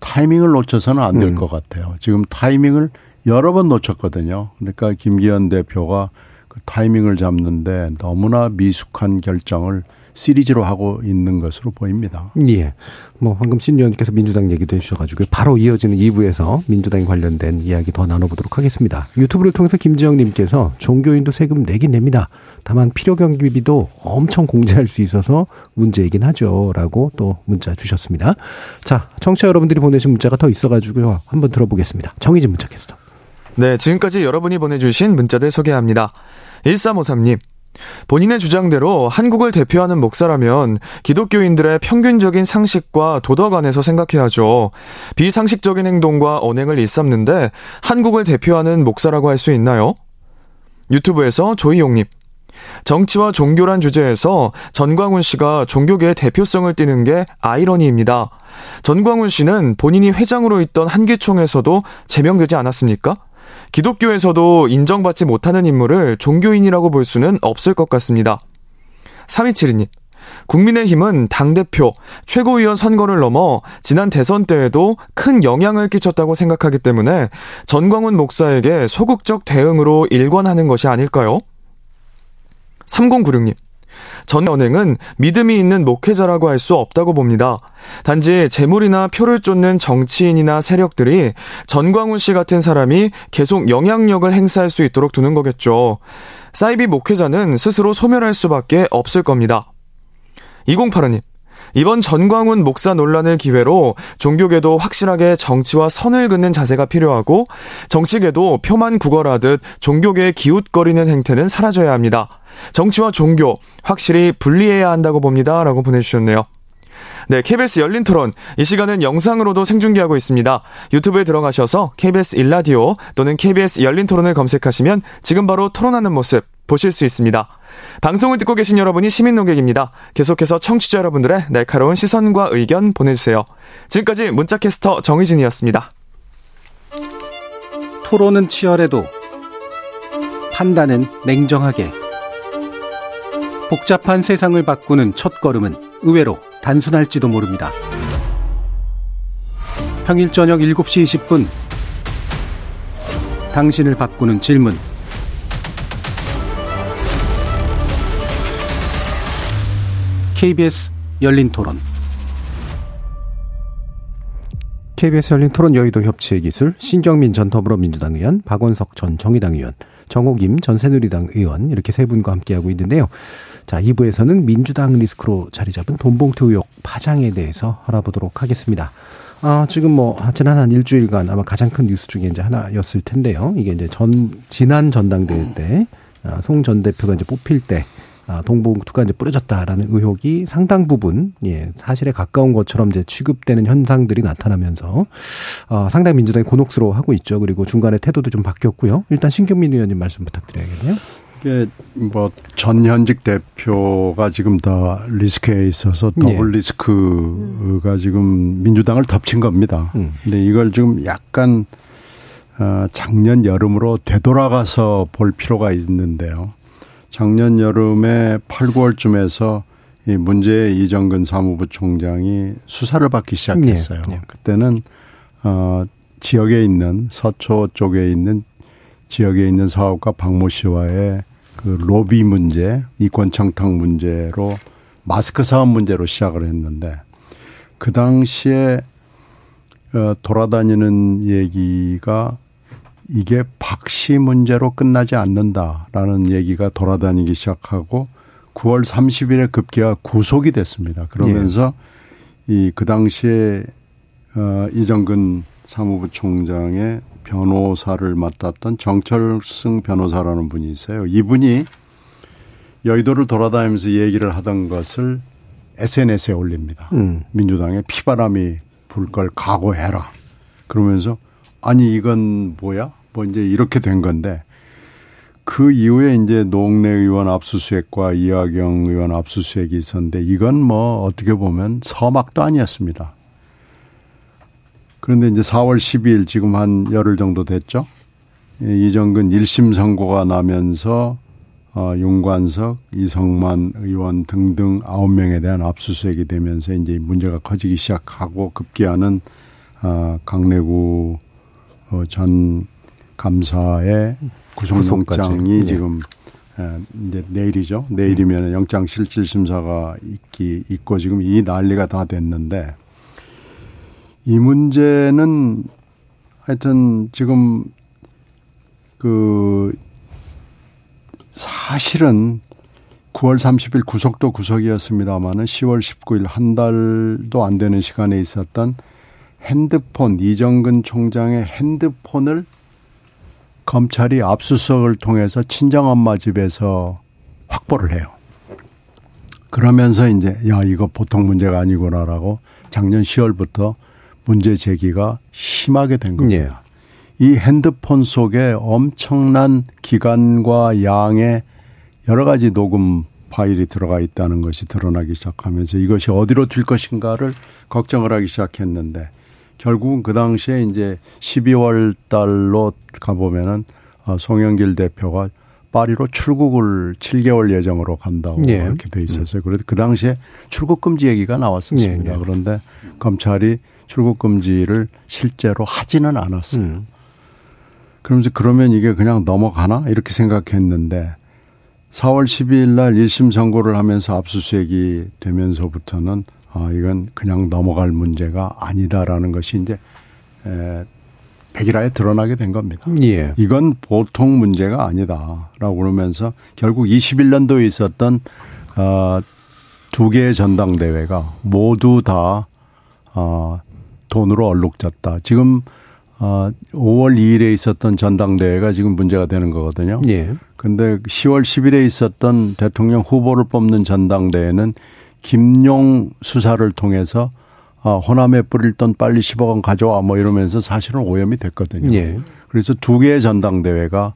타이밍을 놓쳐서는 안 될것 같아요. 지금 타이밍을 여러 번 놓쳤거든요. 그러니까 김기현 대표가 그 타이밍을 잡는데 너무나 미숙한 결정을 시리즈로 하고 있는 것으로 보입니다. 예. 뭐 방금 신 의원께서 민주당 얘기도 해주셔가지고 바로 이어지는 2부에서 민주당 관련된 이야기 더 나눠보도록 하겠습니다. 유튜브를 통해서 김지영님께서 종교인도 세금 내긴 냅니다. 다만 필요 경비비도 엄청 공제할 수 있어서 문제이긴 하죠라고 또 문자 주셨습니다. 자, 청취자 여러분들이 보내신 문자가 더 있어가지고요. 한번 들어보겠습니다. 정희진 문자 캐스터. 네, 지금까지 여러분이 보내주신 문자들 소개합니다. 1353님. 본인의 주장대로 한국을 대표하는 목사라면 기독교인들의 평균적인 상식과 도덕 안에서 생각해야죠. 비상식적인 행동과 언행을 일삼는데 한국을 대표하는 목사라고 할 수 있나요? 유튜브에서 조이용님. 정치와 종교란 주제에서 전광훈 씨가 종교계의 대표성을 띠는 게 아이러니입니다. 전광훈 씨는 본인이 회장으로 있던 한기총에서도 제명되지 않았습니까? 기독교에서도 인정받지 못하는 인물을 종교인이라고 볼 수는 없을 것 같습니다. 3272님. 국민의힘은 당대표, 최고위원 선거를 넘어 지난 대선 때에도 큰 영향을 끼쳤다고 생각하기 때문에 전광훈 목사에게 소극적 대응으로 일관하는 것이 아닐까요? 3096님. 전 연행은 믿음이 있는 목회자라고 할 수 없다고 봅니다. 단지 재물이나 표를 쫓는 정치인이나 세력들이 전광훈 씨 같은 사람이 계속 영향력을 행사할 수 있도록 두는 거겠죠. 사이비 목회자는 스스로 소멸할 수밖에 없을 겁니다. 2085님. 이번 전광훈 목사 논란을 기회로 종교계도 확실하게 정치와 선을 긋는 자세가 필요하고 정치계도 표만 구걸하듯 종교계에 기웃거리는 행태는 사라져야 합니다. 정치와 종교 확실히 분리해야 한다고 봅니다. 라고 보내주셨네요. 네, KBS 열린 토론. 이 시간은 영상으로도 생중계하고 있습니다. 유튜브에 들어가셔서 KBS 일라디오 또는 KBS 열린 토론을 검색하시면 지금 바로 토론하는 모습 보실 수 있습니다. 방송을 듣고 계신 여러분이 시민 농객입니다. 계속해서 청취자 여러분들의 날카로운 시선과 의견 보내주세요. 지금까지 문자캐스터 정희진이었습니다. 토론은 치열해도 판단은 냉정하게 복잡한 세상을 바꾸는 첫 걸음은 의외로 단순할지도 모릅니다. 평일 저녁 7시 20분 당신을 바꾸는 질문 KBS 열린 토론. KBS 열린 토론 여의도 협치의 기술 신경민 전 더불어민주당 의원, 박원석 전 정의당 의원, 정호김 전 새누리당 의원 이렇게 세 분과 함께하고 있는데요. 자, 2부에서는 민주당 리스크로 자리 잡은 돈봉투 의혹 파장에 대해서 알아보도록 하겠습니다. 아, 지금 뭐, 지난 한 일주일간 아마 가장 큰 뉴스 중에 이제 하나였을 텐데요. 이게 이제 전, 지난 전당대회 때, 아, 송전 대표가 이제 뽑힐 때, 아, 동봉투가 이제 뿌려졌다라는 의혹이 상당 부분 예 사실에 가까운 것처럼 이제 취급되는 현상들이 나타나면서 어, 상당히 민주당이 곤혹스러워 하고 있죠. 그리고 중간에 태도도 좀 바뀌었고요. 일단 신경민 의원님 말씀 부탁드려야겠네요. 이게 뭐 전현직 대표가 지금 다 리스크에 있어서 더블 예. 리스크가 지금 민주당을 덮친 겁니다. 음. 근데 이걸 지금 약간 어, 작년 여름으로 되돌아가서 볼 필요가 있는데요. 작년 여름에 8, 9월쯤에서 이 문제의 이정근 사무부 총장이 수사를 받기 시작했어요. 네, 네. 그때는 어 지역에 있는 서초 쪽에 있는 지역에 있는 사업가 박모 씨와의 그 로비 문제, 이권 청탁 문제로 마스크 사업 문제로 시작을 했는데 그 당시에 어 돌아다니는 얘기가 이게 박씨 문제로 끝나지 않는다라는 얘기가 돌아다니기 시작하고 9월 30일에 급기야 구속이 됐습니다. 그러면서 예. 이그 당시에 어 이정근 사무부 총장의 변호사를 맡았던 정철승 변호사라는 분이 있어요. 이분이 여의도를 돌아다니면서 얘기를 하던 것을 SNS에 올립니다. 음. 민주당에 피바람이 불 걸 각오해라. 그러면서 아니 이건 뭐야? 뭐 이제 이렇게 된 건데 그 이후에 이제 노웅래 의원 압수수색과 이하경 의원 압수수색이 있었는데 이건 뭐 어떻게 보면 서막도 아니었습니다. 그런데 이제 4월 12일 지금 한 열흘 정도 됐죠. 이정근 1심 선고가 나면서 어, 윤관석, 이성만 의원 등등 9명에 대한 압수수색이 되면서 이제 문제가 커지기 시작하고 급기야는 어, 강내구 어, 전 감사의 구속영장이 네. 지금 이제 내일이죠. 내일이면 영장 실질 심사가 있기 있고 지금 이 난리가 다 됐는데 이 문제는 하여튼 지금 그 사실은 9월 30일 구속도 구속이었습니다마는 10월 19일 한 달도 안 되는 시간에 있었던 핸드폰 이정근 총장의 핸드폰을 검찰이 압수수색을 통해서 친정엄마 집에서 확보를 해요. 그러면서 이제 야 이거 보통 문제가 아니구나라고 작년 10월부터 문제 제기가 심하게 된 겁니다. 예. 이 핸드폰 속에 엄청난 기간과 양의 여러 가지 녹음 파일이 들어가 있다는 것이 드러나기 시작하면서 이것이 어디로 튈 것인가를 걱정을 하기 시작했는데 결국은 그 당시에 이제 12월 달로 가보면은 어, 송영길 대표가 파리로 출국을 7개월 예정으로 간다고 예. 이렇게 돼 있었어요. 그래도 그 당시에 출국 금지 얘기가 나왔었습니다. 예, 예. 그런데 검찰이 출국 금지를 실제로 하지는 않았어요. 음. 그러면서 그러면 이게 그냥 넘어가나 이렇게 생각했는데 4월 12일 날 1심 선고를 하면서 압수수색이 되면서부터는 아 이건 그냥 넘어갈 문제가 아니다라는 것이 이제 에, 백일하에 드러나게 된 겁니다. 예. 이건 보통 문제가 아니다라고 그러면서 결국 21년도에 있었던 어, 두 개의 전당대회가 모두 다 어, 돈으로 얼룩졌다. 지금 어, 5월 2일에 있었던 전당대회가 지금 문제가 되는 거거든요. 예. 근데 10월 10일에 있었던 대통령 후보를 뽑는 전당대회는 김용 수사를 통해서 아, 호남에 뿌릴 돈 빨리 10억 원 가져와 뭐 이러면서 사실은 오염이 됐거든요. 예. 그래서 두 개의 전당대회가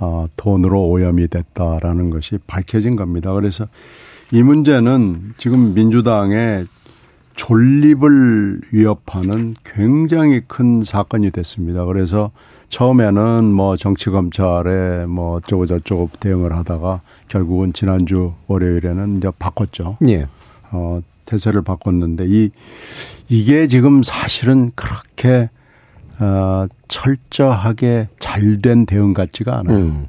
아, 돈으로 오염이 됐다라는 것이 밝혀진 겁니다. 그래서 이 문제는 지금 민주당의 존립을 위협하는 굉장히 큰 사건이 됐습니다. 그래서 처음에는 뭐 정치 검찰에 뭐 어쩌고 저쩌고 대응을 하다가 결국은 지난주 월요일에는 이제 바꿨죠. 예. 어, 태세를 바꿨는데 이 이게 지금 사실은 그렇게 어, 철저하게 잘 된 대응 같지가 않아요. 음.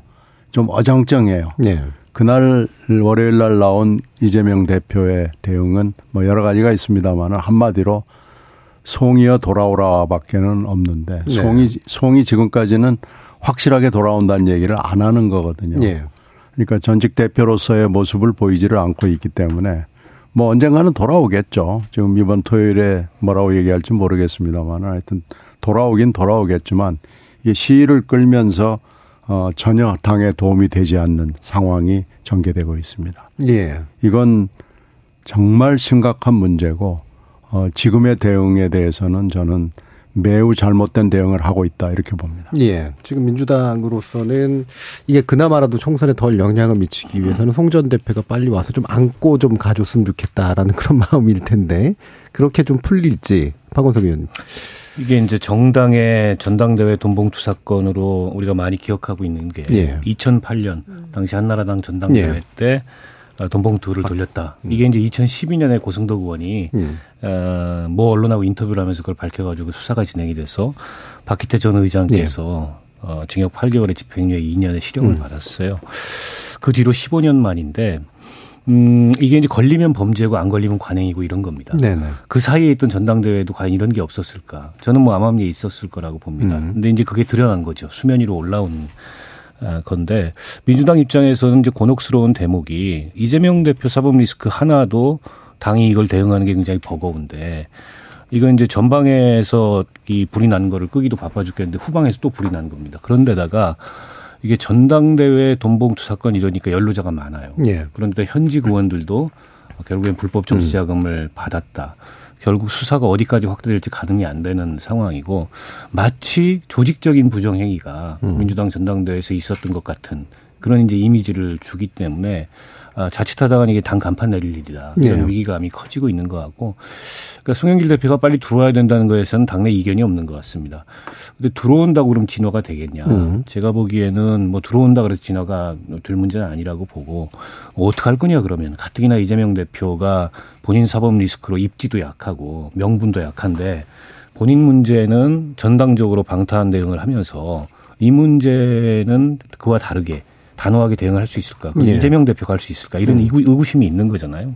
좀 어정쩡해요. 예. 그날 월요일 날 나온 이재명 대표의 대응은 뭐 여러 가지가 있습니다만 한마디로 송이여 돌아오라밖에는 없는데 네. 송이 송이 지금까지는 확실하게 돌아온다는 얘기를 안 하는 거거든요. 예. 그러니까 전직 대표로서의 모습을 보이지를 않고 있기 때문에 뭐 언젠가는 돌아오겠죠. 지금 이번 토요일에 뭐라고 얘기할지 모르겠습니다만 하여튼 돌아오긴 돌아오겠지만 이게 시위를 끌면서 어 전혀 당에 도움이 되지 않는 상황이 전개되고 있습니다. 예. 이건 정말 심각한 문제고 어 지금의 대응에 대해서는 저는 매우 잘못된 대응을 하고 있다 이렇게 봅니다. 예. 지금 민주당으로서는 이게 그나마라도 총선에 덜 영향을 미치기 위해서는 송전 대표가 빨리 와서 좀 안고 좀 가줬으면 좋겠다라는 그런 *laughs* 마음일 텐데 그렇게 좀 풀릴지 박원석 의원님. 이게 이제 정당의 전당대회 돈봉투 사건으로 우리가 많이 기억하고 있는 게 예. 2008년 당시 한나라당 전당대회 예. 때 어, 돈봉투를 돌렸다. 이게 이제 2012년에 고승덕 의원이 음. 어, 모 언론하고 인터뷰를 하면서 그걸 밝혀가지고 수사가 진행이 돼서 박기태 전 의장께서 어, 징역 8개월의 집행유예 2년의 실형을 음. 받았어요. 그 뒤로 15년 만인데 음, 이게 이제 걸리면 범죄고 안 걸리면 관행이고 이런 겁니다. 네네. 그 사이에 있던 전당대회도 과연 이런 게 없었을까? 저는 뭐 암암리에 있었을 거라고 봅니다. 음. 근데 이제 그게 드러난 거죠. 수면 위로 올라온 아, 건데 민주당 입장에서는 이제 곤혹스러운 대목이 이재명 대표 사법 리스크 하나도 당이 이걸 대응하는 게 굉장히 버거운데 이건 이제 전방에서 이 불이 난 거를 끄기도 바빠 죽겠는데 후방에서 또 불이 난 겁니다. 그런데다가 이게 전당대회 돈봉투 사건 이러니까 연루자가 많아요. 예. 그런데 현직 의원들도 결국엔 불법 정치 자금을 받았다. 결국 수사가 어디까지 확대될지 가늠이 안 되는 상황이고 마치 조직적인 부정행위가 음. 민주당 전당대회에서 있었던 것 같은 그런 이제 이미지를 주기 때문에 아, 자칫하다가 이게 당 간판 내릴 일이다. 이런 네. 위기감이 커지고 있는 것 같고 그러니까 송영길 대표가 빨리 들어와야 된다는 거에서는 당내 이견이 없는 것 같습니다. 근데 들어온다고 그럼 진화가 되겠냐? 음. 제가 보기에는 뭐 들어온다 그래서 진화가 될 문제는 아니라고 보고 뭐 어떻게 할 거냐 그러면 가뜩이나 이재명 대표가 본인 사법 리스크로 입지도 약하고 명분도 약한데 본인 문제는 전당적으로 방탄 대응을 하면서 이 문제는 그와 다르게 단호하게 대응할 수 있을까? 그럼 예. 이재명 대표가 할 수 있을까? 이런 음. 의구, 의구심이 있는 거잖아요.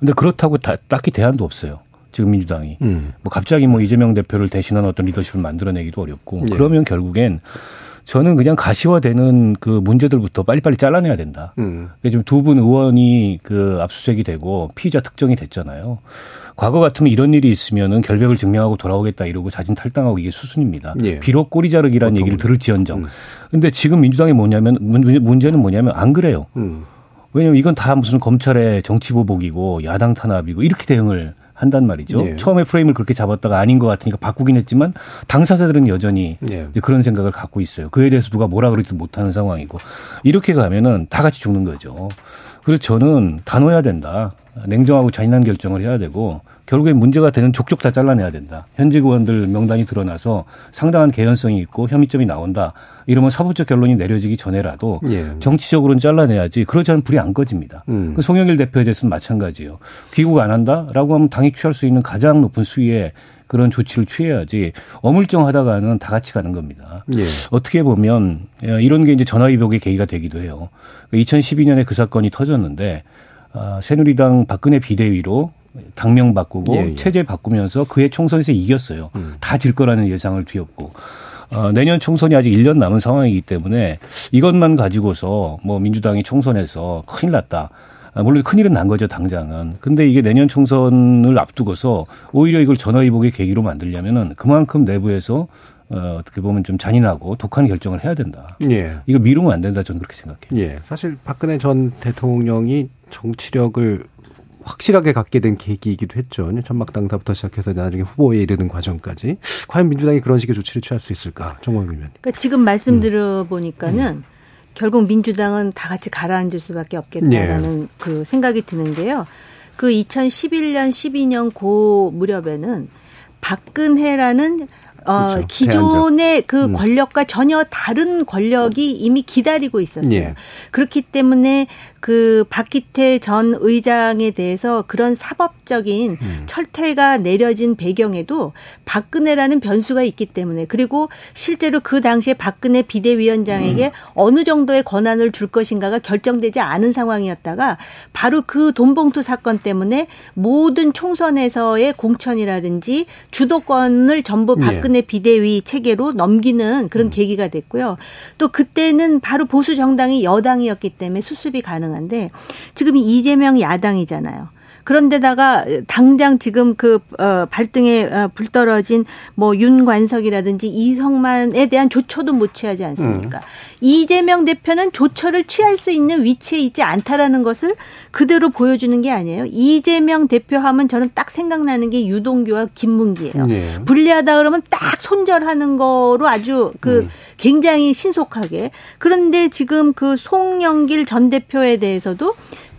근데 그렇다고 다, 딱히 대안도 없어요. 지금 민주당이. 음. 뭐 갑자기 뭐 이재명 대표를 대신한 어떤 리더십을 만들어내기도 어렵고 예. 그러면 결국엔 저는 그냥 가시화되는 그 문제들부터 빨리빨리 잘라내야 된다. 음. 지금 두 분 의원이 그 압수수색이 되고 피의자 특정이 됐잖아요. 과거 같으면 이런 일이 있으면은 결백을 증명하고 돌아오겠다 이러고 자진 탈당하고 이게 수순입니다. 예. 비록 꼬리 자르기라는 얘기를 들을지언정. 음. 근데 지금 민주당이 뭐냐면 문- 문제는 뭐냐면 안 그래요. 음. 왜냐면 이건 다 무슨 검찰의 정치 보복이고 야당 탄압이고 이렇게 대응을 한단 말이죠. 예. 처음에 프레임을 그렇게 잡았다가 아닌 것 같으니까 바꾸긴 했지만 당사자들은 여전히 예. 이제 그런 생각을 갖고 있어요. 그에 대해서 누가 뭐라 그러지도 못하는 상황이고 이렇게 가면은 다 같이 죽는 거죠. 그래서 저는 단호해야 된다. 냉정하고 잔인한 결정을 해야 되고 결국엔 문제가 되는 족족 다 잘라내야 된다. 현직 의원들 명단이 드러나서 상당한 개연성이 있고 혐의점이 나온다. 이러면 사법적 결론이 내려지기 전에라도 예. 정치적으로는 잘라내야지. 그러지 않으면 불이 안 꺼집니다. 음. 그 송영길 대표에 대해서는 마찬가지예요. 귀국 안 한다라고 하면 당이 취할 수 있는 가장 높은 수위의 그런 조치를 취해야지 어물쩡하다가는 다 같이 가는 겁니다. 예. 어떻게 보면 예, 이런 게 이제 전화위복의 계기가 되기도 해요. 2012년에 그 사건이 터졌는데 아, 새누리당 박근혜 비대위로 당명 바꾸고 예, 예. 체제 바꾸면서 그해 총선에서 이겼어요. 음. 다질 거라는 예상을 뒤엎고. 어, 내년 총선이 아직 1년 남은 상황이기 때문에 이것만 가지고서 뭐 민주당이 총선에서 큰일 났다. 아, 물론 큰일은 난 거죠, 당장은. 근데 이게 내년 총선을 앞두고서 오히려 이걸 전화위복의 계기로 만들려면은 그만큼 내부에서 어, 어떻게 보면 좀 잔인하고 독한 결정을 해야 된다. 예. 이거 미루면 안 된다, 저는 그렇게 생각해요. 예. 사실 박근혜 전 대통령이 정치력을 확실하게 갖게 된 계기이기도 했죠. 천막 당사부터 시작해서 나중에 후보에 이르는 과정까지. 과연 민주당이 그런 식의 조치를 취할 수 있을까? 정광 의원님. 그러니까 지금 말씀 음. 들어보니까는 음. 결국 민주당은 다 같이 가라앉을 수밖에 없겠다라는 네. 그 생각이 드는 게요. 그 2011년, 12년 고 무렵에는 박근혜라는 어, 그렇죠. 기존의 그 음. 권력과 전혀 다른 권력이 이미 기다리고 있었어요. 예. 그렇기 때문에 그 박기태 전 의장에 대해서 그런 사법적인 음. 철퇴가 내려진 배경에도 박근혜라는 변수가 있기 때문에 그리고 실제로 그 당시에 박근혜 비대위원장에게 음. 어느 정도의 권한을 줄 것인가가 결정되지 않은 상황이었다가 바로 그 돈봉투 사건 때문에 모든 총선에서의 공천이라든지 주도권을 전부 예. 박근혜 예. 비대위 체계로 넘기는 그런 음. 계기가 됐고요. 또 그때는 바로 보수 정당이 여당이었기 때문에 수습이 가능 가능한데 지금 이재명 야당이잖아요. 그런데다가 당장 지금 그 어, 발등에 어, 불 떨어진 뭐 윤관석이라든지 이성만에 대한 조처도 못 취하지 않습니까? 음. 이재명 대표는 조처를 취할 수 있는 위치에 있지 않다라는 것을 그대로 보여주는 게 아니에요. 이재명 대표 하면 저는 딱 생각나는 게 유동규와 김문기예요. 네. 불리하다 그러면 딱 손절하는 거로 아주 그 음. 굉장히 신속하게. 그런데 지금 그 송영길 전 대표에 대해서도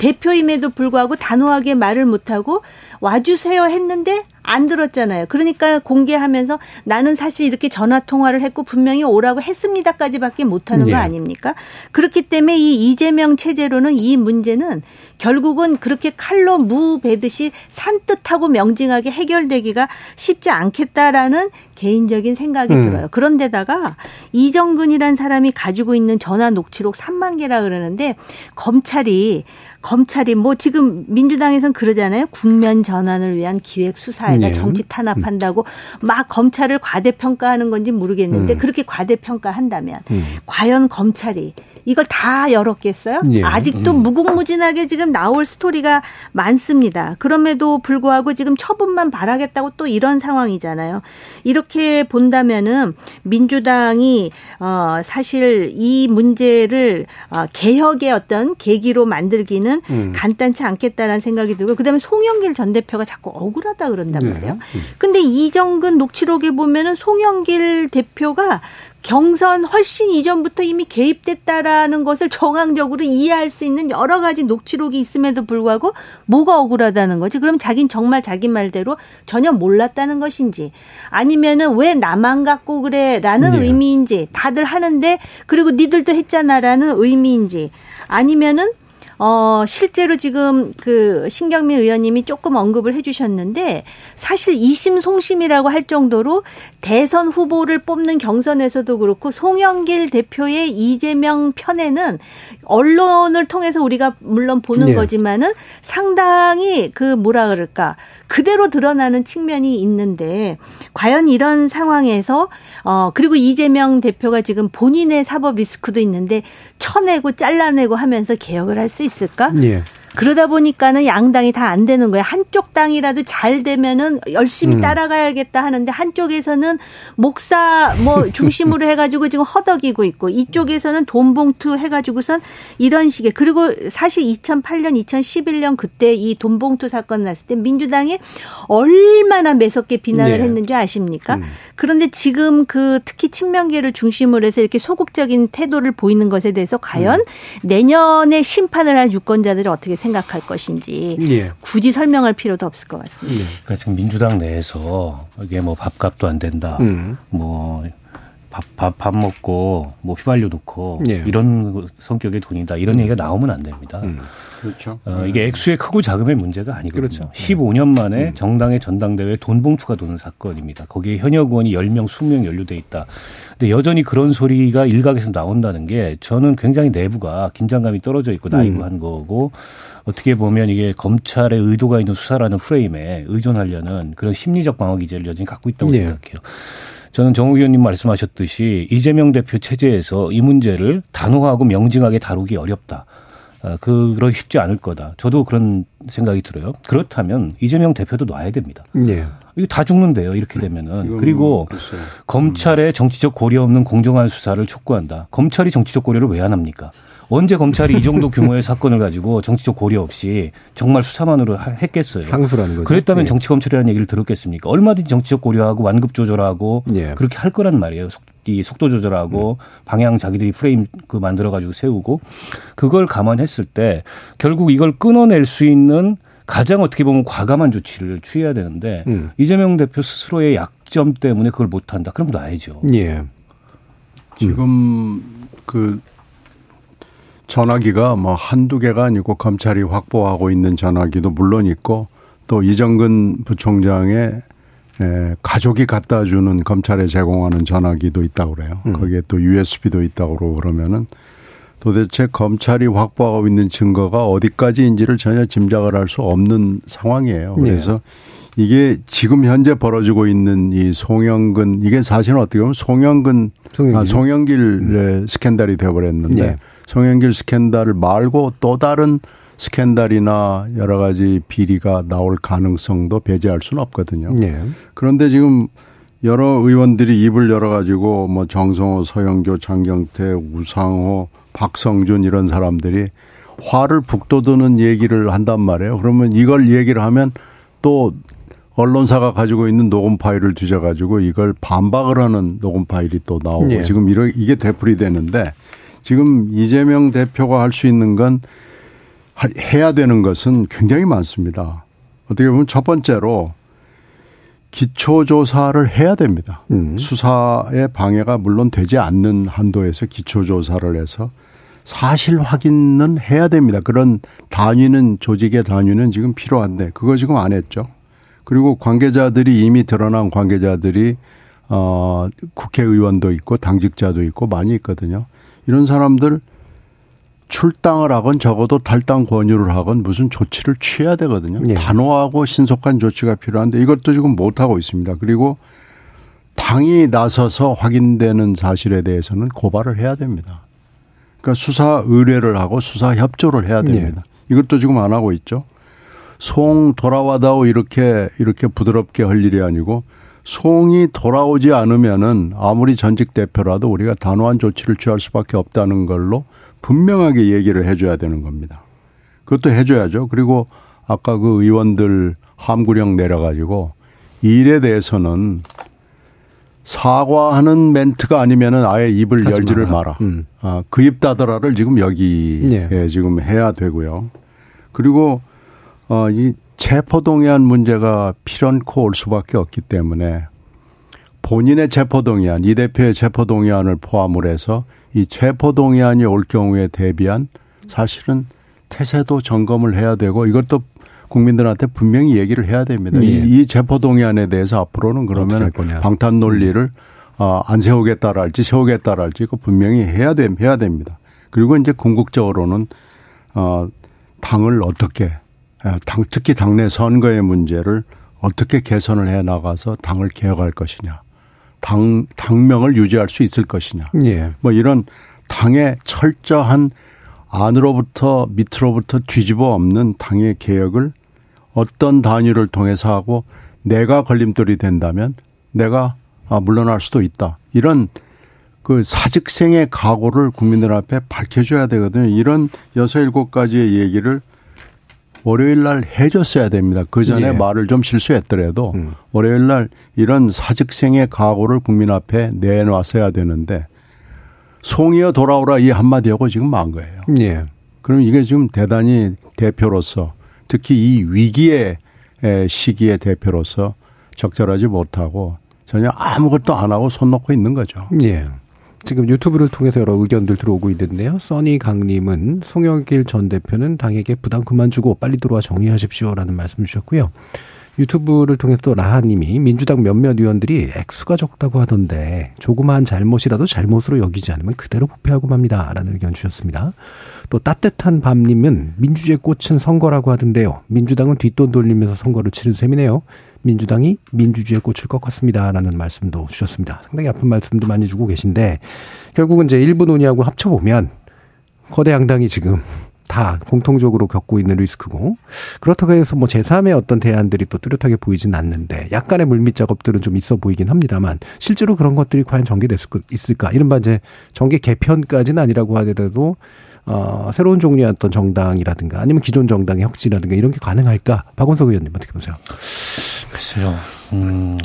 대표임에도 불구하고 단호하게 말을 못하고 와주세요 했는데 안 들었잖아요. 그러니까 공개하면서 나는 사실 이렇게 전화 통화를 했고 분명히 오라고 했습니다까지밖에 못하는 거 네. 아닙니까? 그렇기 때문에 이 이재명 체제로는 이 문제는 결국은 그렇게 칼로 무 베듯이 산뜻하고 명징하게 해결되기가 쉽지 않겠다라는 개인적인 생각이 음. 들어요. 그런데다가 이정근이란 사람이 가지고 있는 전화 녹취록 3만 개라 그러는데 검찰이 검찰이 뭐 지금 민주당에선 그러잖아요. 국면 전환을 위한 기획 수사에다 네. 정치 탄압한다고 막 검찰을 과대평가하는 건지 모르겠는데 음. 그렇게 과대평가한다면 음. 과연 검찰이 이걸 다 열었겠어요? 예. 아직도 음. 무궁무진하게 지금 나올 스토리가 많습니다. 그럼에도 불구하고 지금 처분만 바라겠다고 또 이런 상황이잖아요. 이렇게 본다면은 민주당이 어 사실 이 문제를 어 개혁의 어떤 계기로 만들기는 음. 간단치 않겠다라는 생각이 들고 그다음에 송영길 전 대표가 자꾸 억울하다 그런단 네. 말이에요. 네. 근데 이정근 녹취록에 보면은 송영길 대표가 경선 훨씬 이전부터 이미 개입됐다라는 것을 정황적으로 이해할 수 있는 여러 가지 녹취록이 있음에도 불구하고 뭐가 억울하다는 거지? 그럼 자긴 정말 자기 말대로 전혀 몰랐다는 것인지 아니면은 왜 나만 갖고 그래라는 네. 의미인지 다들 하는데 그리고 니들도 했잖아라는 의미인지 아니면은 어, 실제로 지금 그 신경민 의원님이 조금 언급을 해 주셨는데 사실 이심 송심이라고 할 정도로 대선 후보를 뽑는 경선에서도 그렇고 송영길 대표의 이재명 편에는 언론을 통해서 우리가 물론 보는 네. 거지만은 상당히 그 뭐라 그럴까 그대로 드러나는 측면이 있는데 과연 이런 상황에서 어 그리고 이재명 대표가 지금 본인의 사법 리스크도 있는데 쳐내고 잘라내고 하면서 개혁을 할 수 있을까? 예. 그러다 보니까는 양당이 다 안 되는 거예요. 한쪽 당이라도 잘 되면은 열심히 음. 따라가야겠다 하는데 한쪽에서는 목사 뭐 *laughs* 중심으로 해가지고 지금 허덕이고 있고 이쪽에서는 돈봉투 해가지고선 이런 식의 그리고 사실 2008년, 2011년 그때 이 돈봉투 사건 났을 때 민주당이 얼마나 매섭게 비난을 네. 했는지 아십니까? 음. 그런데 지금 그 특히 친명계를 중심으로 해서 이렇게 소극적인 태도를 보이는 것에 대해서 과연 음. 내년에 심판을 할 유권자들이 어떻게 생각할 것인지 예. 굳이 설명할 필요도 없을 것 같습니다. 그러니까 지금 민주당 내에서 이게 뭐 밥값도 안 된다. 음. 뭐 밥, 밥, 밥 먹고 뭐 휘발유 놓고 예. 이런 성격의 돈이다. 이런 얘기가 나오면 안 됩니다. 그렇죠. 어, 이게 액수의 크고 작음의 문제가 아니거든요. 그렇죠. 15년 만에 정당의 전당대회 돈 봉투가 도는 사건입니다. 거기에 현역 의원이 10명, 20명 연루돼 있다. 근데 여전히 그런 소리가 일각에서 나온다는 게 저는 굉장히 내부가 긴장감이 떨어져 있고 나이브한 거고 어떻게 보면 이게 검찰의 의도가 있는 수사라는 프레임에 의존하려는 그런 심리적 방어 기제를 여전히 갖고 있다고 예. 생각해요. 저는 정우 의원님 말씀하셨듯이 이재명 대표 체제에서 이 문제를 단호하고 명징하게 다루기 어렵다. 아, 그러기 쉽지 않을 거다. 저도 그런 생각이 들어요. 그렇다면 이재명 대표도 놔야 됩니다. 예. 이거 다 죽는데요. 이렇게 되면은. 그리고 글쎄요. 검찰의 정치적 고려 없는 공정한 수사를 촉구한다. 검찰이 정치적 고려를 왜 안 합니까? 언제 검찰이 이 정도 규모의 사건을 가지고 정치적 고려 없이 정말 수사만으로 하- 했겠어요. 상수라는 거죠. 그랬다면 예. 정치 검찰이라는 얘기를 들었겠습니까? 얼마든지 정치적 고려하고 완급 조절하고 예. 그렇게 할 거란 말이에요. 속, 이 속도 조절하고 방향 자기들이 프레임 그 만들어 가지고 세우고 그걸 감안했을 때 결국 이걸 끊어낼 수 있는 가장 어떻게 보면 과감한 조치를 취해야 되는데 음. 이재명 대표 스스로의 약점 때문에 그걸 못 한다. 그럼 놔야죠. 예. 지금 그 전화기가 뭐 한두 개가 아니고 검찰이 확보하고 있는 전화기도 물론 있고 또 이정근 부총장의 에, 가족이 갖다 주는 검찰에 제공하는 전화기도 있다고 그래요. 거기에 또 USB도 있다고 그러고 그러면은 도대체 검찰이 확보하고 있는 증거가 어디까지인지를 전혀 짐작을 할 수 없는 상황이에요. 그래서 이게 지금 현재 벌어지고 있는 이 송영근 이게 사실은 어떻게 보면 송영근 송영길. 아, 송영길의 스캔들이 되어버렸는데 예. 송영길 스캔들 말고 또 다른 스캔들이나 여러 가지 비리가 나올 가능성도 배제할 수는 없거든요. 예. 그런데 지금 여러 의원들이 입을 열어가지고 뭐 정성호, 서영교, 장경태, 우상호, 박성준 이런 사람들이 화를 북돋우는 얘기를 한단 말이에요. 그러면 이걸 얘기를 하면 또 언론사가 가지고 있는 녹음 파일을 뒤져가지고 이걸 반박을 하는 녹음 파일이 또 나오고 예. 지금 이러, 이게 되풀이 되는데 지금 이재명 대표가 할 수 있는 건 할- 해야 되는 것은 굉장히 많습니다. 어떻게 보면 첫 번째로 기초조사를 해야 됩니다. 음. 수사의 방해가 물론 되지 않는 한도에서 기초조사를 해서 사실 확인은 해야 됩니다. 그런 단위는 조직의 단위는 지금 필요한데 그거 지금 안 했죠. 그리고 관계자들이 이미 드러난 관계자들이 어 국회의원도 있고 당직자도 있고 많이 있거든요. 이런 사람들 출당을 하건 적어도 탈당 권유를 하건 무슨 조치를 취해야 되거든요. 예. 단호하고 신속한 조치가 필요한데 이것도 지금 못 하고 있습니다. 그리고 당이 나서서 확인되는 사실에 대해서는 고발을 해야 됩니다. 그러니까 수사 의뢰를 하고 수사 협조를 해야 됩니다. 이것도 지금 안 하고 있죠. 송 돌아와다오 이렇게 이렇게 부드럽게 할 일이 아니고 송이 돌아오지 않으면은 아무리 전직 대표라도 우리가 단호한 조치를 취할 수밖에 없다는 걸로 분명하게 얘기를 해줘야 되는 겁니다. 그것도 해줘야죠. 그리고 아까 그 의원들 함구령 내려가지고 이 일에 대해서는 사과하는 멘트가 아니면은 아예 입을 열지를 마라. 마라. 음. 아, 그입 닫아라를 지금 여기에 예. 지금 해야 되고요. 그리고 어, 이 체포동의안 문제가 필연코 올 수밖에 없기 때문에 본인의 체포동의안, 이 대표의 체포동의안을 포함을 해서 이 체포동의안이 올 경우에 대비한 사실은 태세도 점검을 해야 되고 이것도 국민들한테 분명히 얘기를 해야 됩니다. 예. 이, 이 체포동의안에 대해서 앞으로는 그러면. 방탄 논리를 아, 안 세우겠다랄지 세우겠다랄지 이거 분명히 해야 돼 해야 됩니다. 그리고 이제 궁극적으로는 어 당을 어떻게 아, 당 특히 당내 선거의 문제를 어떻게 개선을 해 나가서 당을 개혁할 것이냐. 당 당명을 유지할 수 있을 것이냐. 예. 뭐 이런 당의 철저한 안으로부터 밑으로부터 뒤집어 엎는 당의 개혁을 어떤 단위를 통해서 하고 내가 걸림돌이 된다면 내가 아, 물러날 수도 있다. 이런 그 사직생의 각오를 국민들 앞에 밝혀줘야 되거든요. 이런 여섯 일곱 가지의 얘기를 월요일 날 해줬어야 됩니다. 그 전에 예. 말을 좀 실수했더라도 음. 월요일 날 이런 사직생의 각오를 국민 앞에 내놨어야 되는데 송이여 돌아오라 이 한마디하고 지금 만 거예요. 예. 그럼 이게 지금 대단히 대표로서 특히 이 위기의 시기의 대표로서 적절하지 못하고 전혀 아무것도 안 하고 손 놓고 있는 거죠. 예. 지금 유튜브를 통해서 여러 의견들 들어오고 있는데요. 써니 강님은 송영길 전 대표는 당에게 부담 그만 주고 빨리 들어와 정리하십시오라는 말씀 주셨고요. 유튜브를 통해서 또 라하님이 민주당 몇몇 의원들이 액수가 적다고 하던데 조그마한 잘못이라도 잘못으로 여기지 않으면 그대로 부패하고 맙니다 라는 의견 주셨습니다. 또 따뜻한 밤님은 민주주의 꽃은 선거라고 하던데요. 민주당은 뒷돈 돌리면서 선거를 치른 셈이네요. 민주당이 민주주의 꽃을 꺾었습니다라는 말씀도 주셨습니다. 상당히 아픈 말씀도 많이 주고 계신데 결국은 이제 일부 논의하고 합쳐보면 거대 양당이 지금 다 공통적으로 겪고 있는 리스크고 그렇다고 해서 뭐 제3의 어떤 대안들이 또 뚜렷하게 보이진 않는데 약간의 물밑 작업들은 좀 있어 보이긴 합니다만 실제로 그런 것들이 과연 전개됐을 있을까 이른바 이제 전개 개편까지는 아니라고 하더라도 어, 새로운 종류의 어떤 정당이라든가 아니면 기존 정당의 혁신이라든가 이런 게 가능할까? 박원석 의원님 어떻게 보세요? 글쎄요. 음,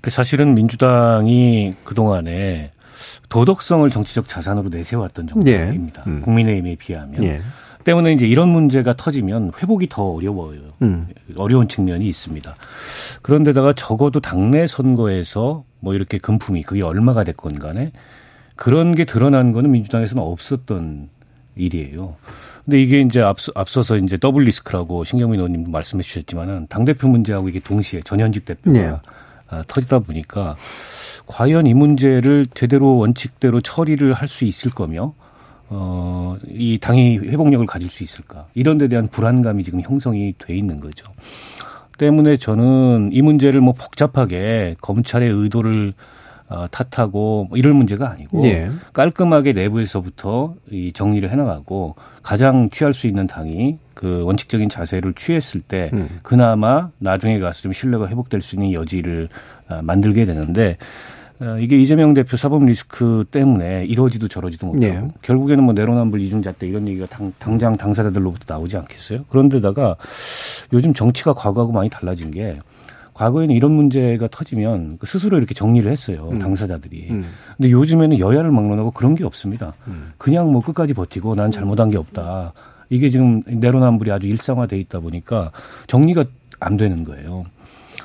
그 사실은 민주당이 그동안에 도덕성을 정치적 자산으로 내세웠던 정당입니다. 예. 음. 국민의힘에 비하면. 예. 때문에 이제 이런 문제가 터지면 회복이 더 어려워요. 음. 어려운 측면이 있습니다. 그런데다가 적어도 당내 선거에서 뭐 이렇게 금품이 그게 얼마가 됐건 간에 그런 게 드러난 거는 민주당에서는 없었던 일이에요. 근데 이게 이제 앞서, 앞서서 이제 더블 리스크라고 신경민 의원님도 말씀해 주셨지만은 당대표 문제하고 이게 동시에 전현직 대표가 네. 아, 터지다 보니까 과연 이 문제를 제대로 원칙대로 처리를 할 수 있을 거며 어, 이 당이 회복력을 가질 수 있을까. 이런 데 대한 불안감이 지금 형성이 돼 있는 거죠. 때문에 저는 이 문제를 뭐 복잡하게 검찰의 의도를 어, 탓하고 뭐 이럴 문제가 아니고 예. 깔끔하게 내부에서부터 이 정리를 해나가고 가장 취할 수 있는 당이 그 원칙적인 자세를 취했을 때 음. 그나마 나중에 가서 좀 신뢰가 회복될 수 있는 여지를 어, 만들게 되는데 어, 이게 이재명 대표 사법 리스크 때문에 이러지도 저러지도 못하고 예. 결국에는 뭐 내로남불 이중자 때 이런 얘기가 당, 당장 당사자들로부터 나오지 않겠어요? 그런데다가 요즘 정치가 과거하고 많이 달라진 게 과거에는 이런 문제가 터지면 그 스스로 이렇게 정리를 했어요. 음. 당사자들이. 음. 근데 요즘에는 여야를 막론하고 그런 게 없습니다. 음. 그냥 뭐 끝까지 버티고 난 잘못한 게 없다. 이게 지금 내로남불이 아주 일상화돼 있다 보니까 정리가 안 되는 거예요.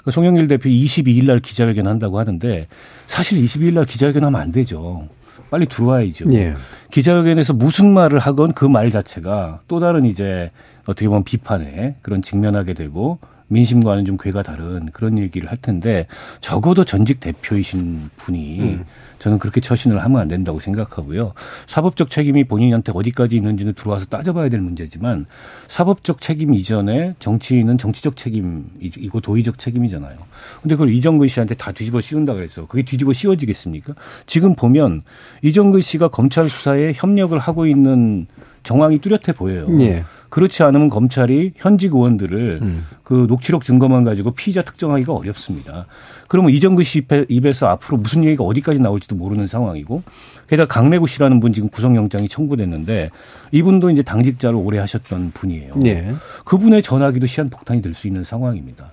그 송영길 대표 22일 날 기자회견 한다고 하는데 사실 22일 날 기자회견 하면 안 되죠. 빨리 들어와야죠. 예. 기자회견에서 무슨 말을 하건 그 말 자체가 또 다른 이제 어떻게 보면 비판에 그런 직면하게 되고 민심과는 좀 궤가 다른 그런 얘기를 할 텐데 적어도 전직 대표이신 분이 음. 저는 그렇게 처신을 하면 안 된다고 생각하고요. 사법적 책임이 본인한테 어디까지 있는지는 들어와서 따져봐야 될 문제지만 사법적 책임 이전에 정치인은 정치적 책임이고 도의적 책임이잖아요. 근데 그걸 이정근 씨한테 다 뒤집어 씌운다 그랬어. 그게 뒤집어 씌워지겠습니까? 지금 보면 이정근 씨가 검찰 수사에 협력을 하고 있는 정황이 뚜렷해 보여요. 예. 그렇지 않으면 검찰이 현직 의원들을 음. 그 녹취록 증거만 가지고 피의자 특정하기가 어렵습니다. 그러면 이정근 씨 입에서 앞으로 무슨 얘기가 어디까지 나올지도 모르는 상황이고 게다가 강래구 씨라는 분 지금 구속영장이 청구됐는데 이분도 이제 당직자를 오래 하셨던 분이에요. 네. 그분의 전화기도 시한폭탄이 될 수 있는 상황입니다.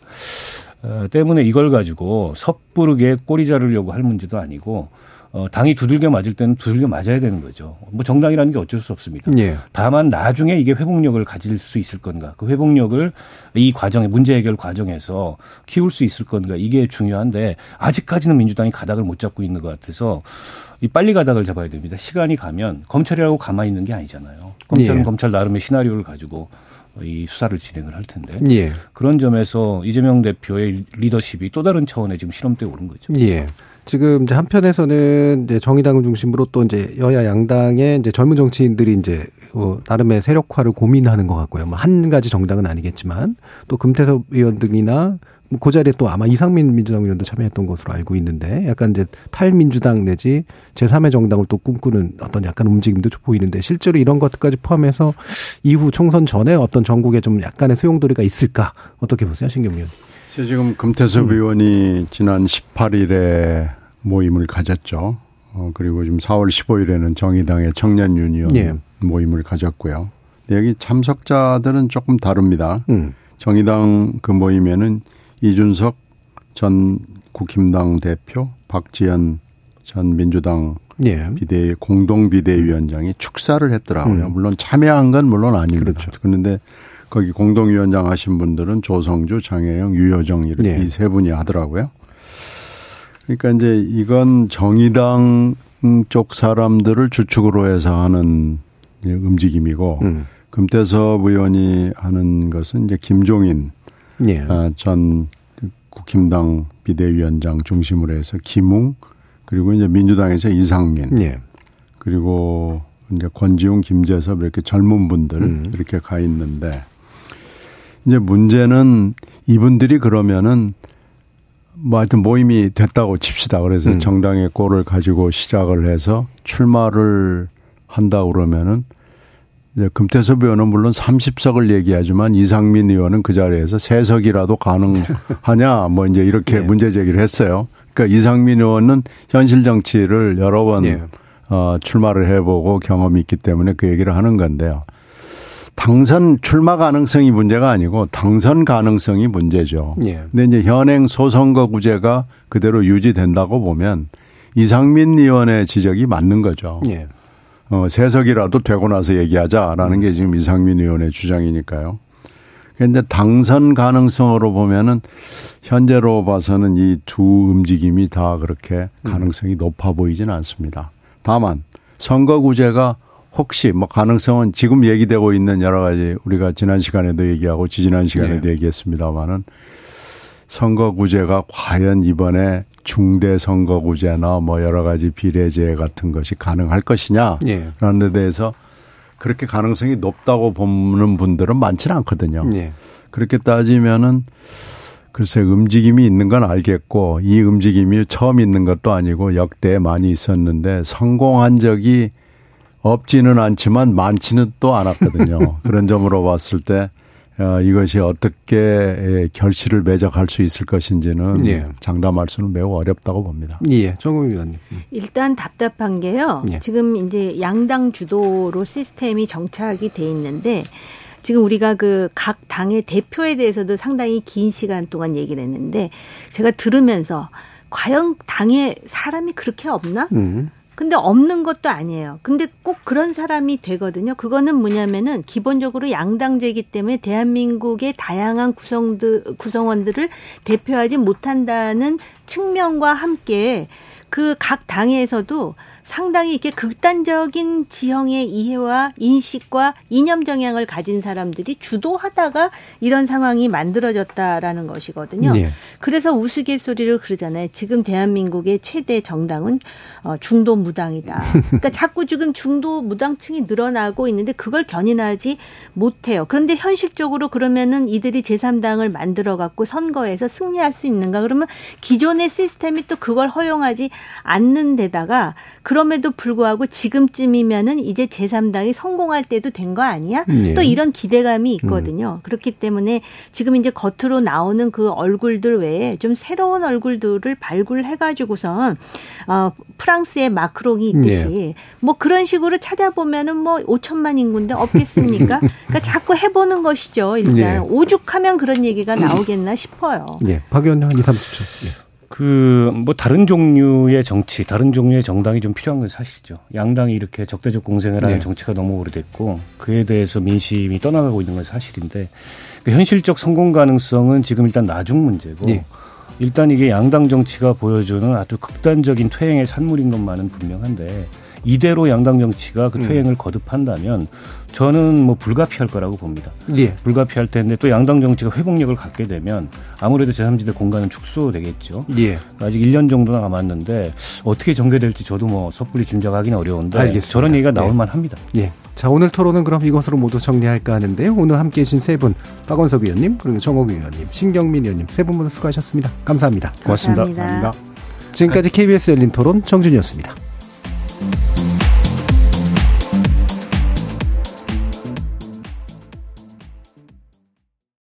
어, 때문에 이걸 가지고 섣부르게 꼬리 자르려고 할 문제도 아니고 어, 당이 두들겨 맞을 때는 두들겨 맞아야 되는 거죠. 뭐 정당이라는 게 어쩔 수 없습니다. 예. 다만 나중에 이게 회복력을 가질 수 있을 건가, 그 회복력을 이 과정에 문제 해결 과정에서 키울 수 있을 건가 이게 중요한데 아직까지는 민주당이 가닥을 못 잡고 있는 것 같아서 이 빨리 가닥을 잡아야 됩니다. 시간이 가면 검찰이라고 가만히 있는 게 아니잖아요. 검찰은 예. 검찰 나름의 시나리오를 가지고 이 수사를 진행을 할 텐데 예. 그런 점에서 이재명 대표의 리더십이 또 다른 차원의 지금 실험대에 오른 거죠. 예. 지금 이제 한편에서는 이제 정의당을 중심으로 또 이제 여야 양당의 이제 젊은 정치인들이 이제 어 나름의 세력화를 고민하는 것 같고요. 뭐 한 가지 정당은 아니겠지만 또 금태섭 의원 등이나 그 자리에 또 아마 이상민 민주당 의원도 참여했던 것으로 알고 있는데 약간 이제 탈민주당 내지 제3의 정당을 또 꿈꾸는 어떤 약간 움직임도 보이는데 실제로 이런 것까지 포함해서 이후 총선 전에 어떤 전국에 좀 약간의 소용돌이가 있을까 어떻게 보세요, 신경 의원? 지금 금태섭 음. 의원이 지난 18일에 모임을 가졌죠. 어, 그리고 지금 4월 15일에는 정의당의 청년 유니온 예. 모임을 가졌고요. 여기 참석자들은 조금 다릅니다. 음. 정의당 그 모임에는 이준석 전 국힘당 대표, 박지현 전 민주당 예. 비대 공동 비대위원장이 축사를 했더라고요. 음. 물론 참여한 건 물론 아닙니다. 그렇죠. 그런데 거기 공동위원장 하신 분들은 조성주, 장혜영, 유여정 이렇게 예. 이세 분이 하더라고요. 그러니까 이제 이건 정의당 쪽 사람들을 주축으로 해서 하는 움직임이고 음. 금태섭 의원이 하는 것은 이제 김종인 예. 아, 전 국힘당 비대위원장 중심으로 해서 김웅 그리고 이제 민주당에서 이상민 예. 그리고 이제 권지웅, 김재섭 이렇게 젊은 분들 음. 이렇게 가 있는데 이제 문제는 이분들이 그러면은 뭐 하여튼 모임이 됐다고 칩시다. 그래서 음. 정당의 꼴을 가지고 시작을 해서 출마를 한다 그러면은 이제 금태섭 의원은 물론 30석을 얘기하지만 이상민 의원은 그 자리에서 세석이라도 가능하냐 *laughs* 뭐 이제 이렇게 네. 문제 제기를 했어요. 그러니까 이상민 의원은 현실 정치를 여러 번 예. 어, 출마를 해보고 경험이 있기 때문에 그 얘기를 하는 건데요. 당선 출마 가능성이 문제가 아니고 당선 가능성이 문제죠. 예. 근데 이제 현행 소선거구제가 그대로 유지된다고 보면 이상민 의원의 지적이 맞는 거죠. 예. 어, 세석이라도 되고 나서 얘기하자라는 게 지금 이상민 의원의 주장이니까요. 그런데 당선 가능성으로 보면은 현재로 봐서는 이 두 움직임이 다 그렇게 가능성이 높아 보이지는 않습니다. 다만 선거구제가 혹시 뭐 가능성은 지금 얘기되고 있는 여러 가지 우리가 지난 시간에도 얘기하고 지지난 시간에도 네. 얘기했습니다마는 선거구제가 과연 이번에 중대 선거구제나 뭐 여러 가지 비례제 같은 것이 가능할 것이냐라는 예. 데 대해서 그렇게 가능성이 높다고 보는 분들은 많지는 않거든요. 예. 그렇게 따지면은 글쎄 움직임이 있는 건 알겠고 이 움직임이 처음 있는 것도 아니고 역대 많이 있었는데 성공한 적이 없지는 않지만 많지는 또 않았거든요. *laughs* 그런 점으로 봤을 때 어, 이것이 어떻게 예, 결실을 매적할 수 있을 것인지는 예. 장담할 수는 매우 어렵다고 봅니다. 예. 정국 의원님. 음. 일단 답답한 게요. 예. 지금 이제 양당 주도로 시스템이 정착이 돼 있는데 지금 우리가 그 각 당의 대표에 대해서도 상당히 긴 시간 동안 얘기를 했는데 제가 들으면서 과연 당에 사람이 그렇게 없나? 음. 근데 없는 것도 아니에요. 근데 꼭 그런 사람이 되거든요. 그거는 뭐냐면은 기본적으로 양당제이기 때문에 대한민국의 다양한 구성들, 구성원들을 대표하지 못한다는 측면과 함께 그 각 당에서도 상당히 이렇게 극단적인 지형의 이해와 인식과 이념 정향을 가진 사람들이 주도하다가 이런 상황이 만들어졌다라는 것이거든요. 예. 그래서 우스갯소리를 그러잖아요. 지금 대한민국의 최대 정당은 어, 중도 무당이다. 그러니까 *laughs* 자꾸 지금 중도 무당층이 늘어나고 있는데 그걸 견인하지 못해요. 그런데 현실적으로 그러면은 이들이 제3당을 만들어 갖고 선거에서 승리할 수 있는가? 그러면 기존 의 시스템이 또 그걸 허용하지 않는 데다가 그럼에도 불구하고 지금쯤이면은 이제 제3당이 성공할 때도 된 거 아니야? 예. 또 이런 기대감이 있거든요. 그렇기 때문에 지금 이제 겉으로 나오는 그 얼굴들 외에 좀 새로운 얼굴들을 발굴해 가지고선 어, 프랑스의 마크롱이 있듯이 뭐 그런 식으로 찾아보면은 뭐 5천만 인구인데 없겠습니까? *laughs* 그러니까 자꾸 해보는 것이죠. 일단 예. 오죽하면 그런 얘기가 나오겠나 싶어요. 예. 박 의원님 한 2, 30초. 예. 그 뭐 다른 종류의 정치, 다른 종류의 정당이 좀 필요한 건 사실이죠. 양당이 이렇게 적대적 공생을 하는 네. 정치가 너무 오래됐고 그에 대해서 민심이 떠나가고 있는 건 사실인데 그 현실적 성공 가능성은 지금 일단 나중 문제고 네. 일단 이게 양당 정치가 보여주는 아주 극단적인 퇴행의 산물인 것만은 분명한데 이대로 양당 정치가 그 음. 퇴행을 거듭한다면 저는 뭐 불가피할 거라고 봅니다. 예. 불가피할 텐데 또 양당 정치가 회복력을 갖게 되면 아무래도 제3지대 공간은 축소되겠죠. 예. 아직 1년 정도 남았는데 어떻게 전개될지 저도 뭐 섣불리 짐작하기는 어려운데 알겠습니다. 저런 얘기가 나올 네. 만합니다. 예. 자, 오늘 토론은 그럼 이것으로 모두 정리할까 하는데요. 오늘 함께 해 주신 세 분, 박원석 의원님, 그리고 정옥 의원님, 신경민 의원님, 세 분 모두 수고하셨습니다. 감사합니다. 고맙습니다. 감사합니다. 지금까지 KBS 열린 토론 정준이었습니다.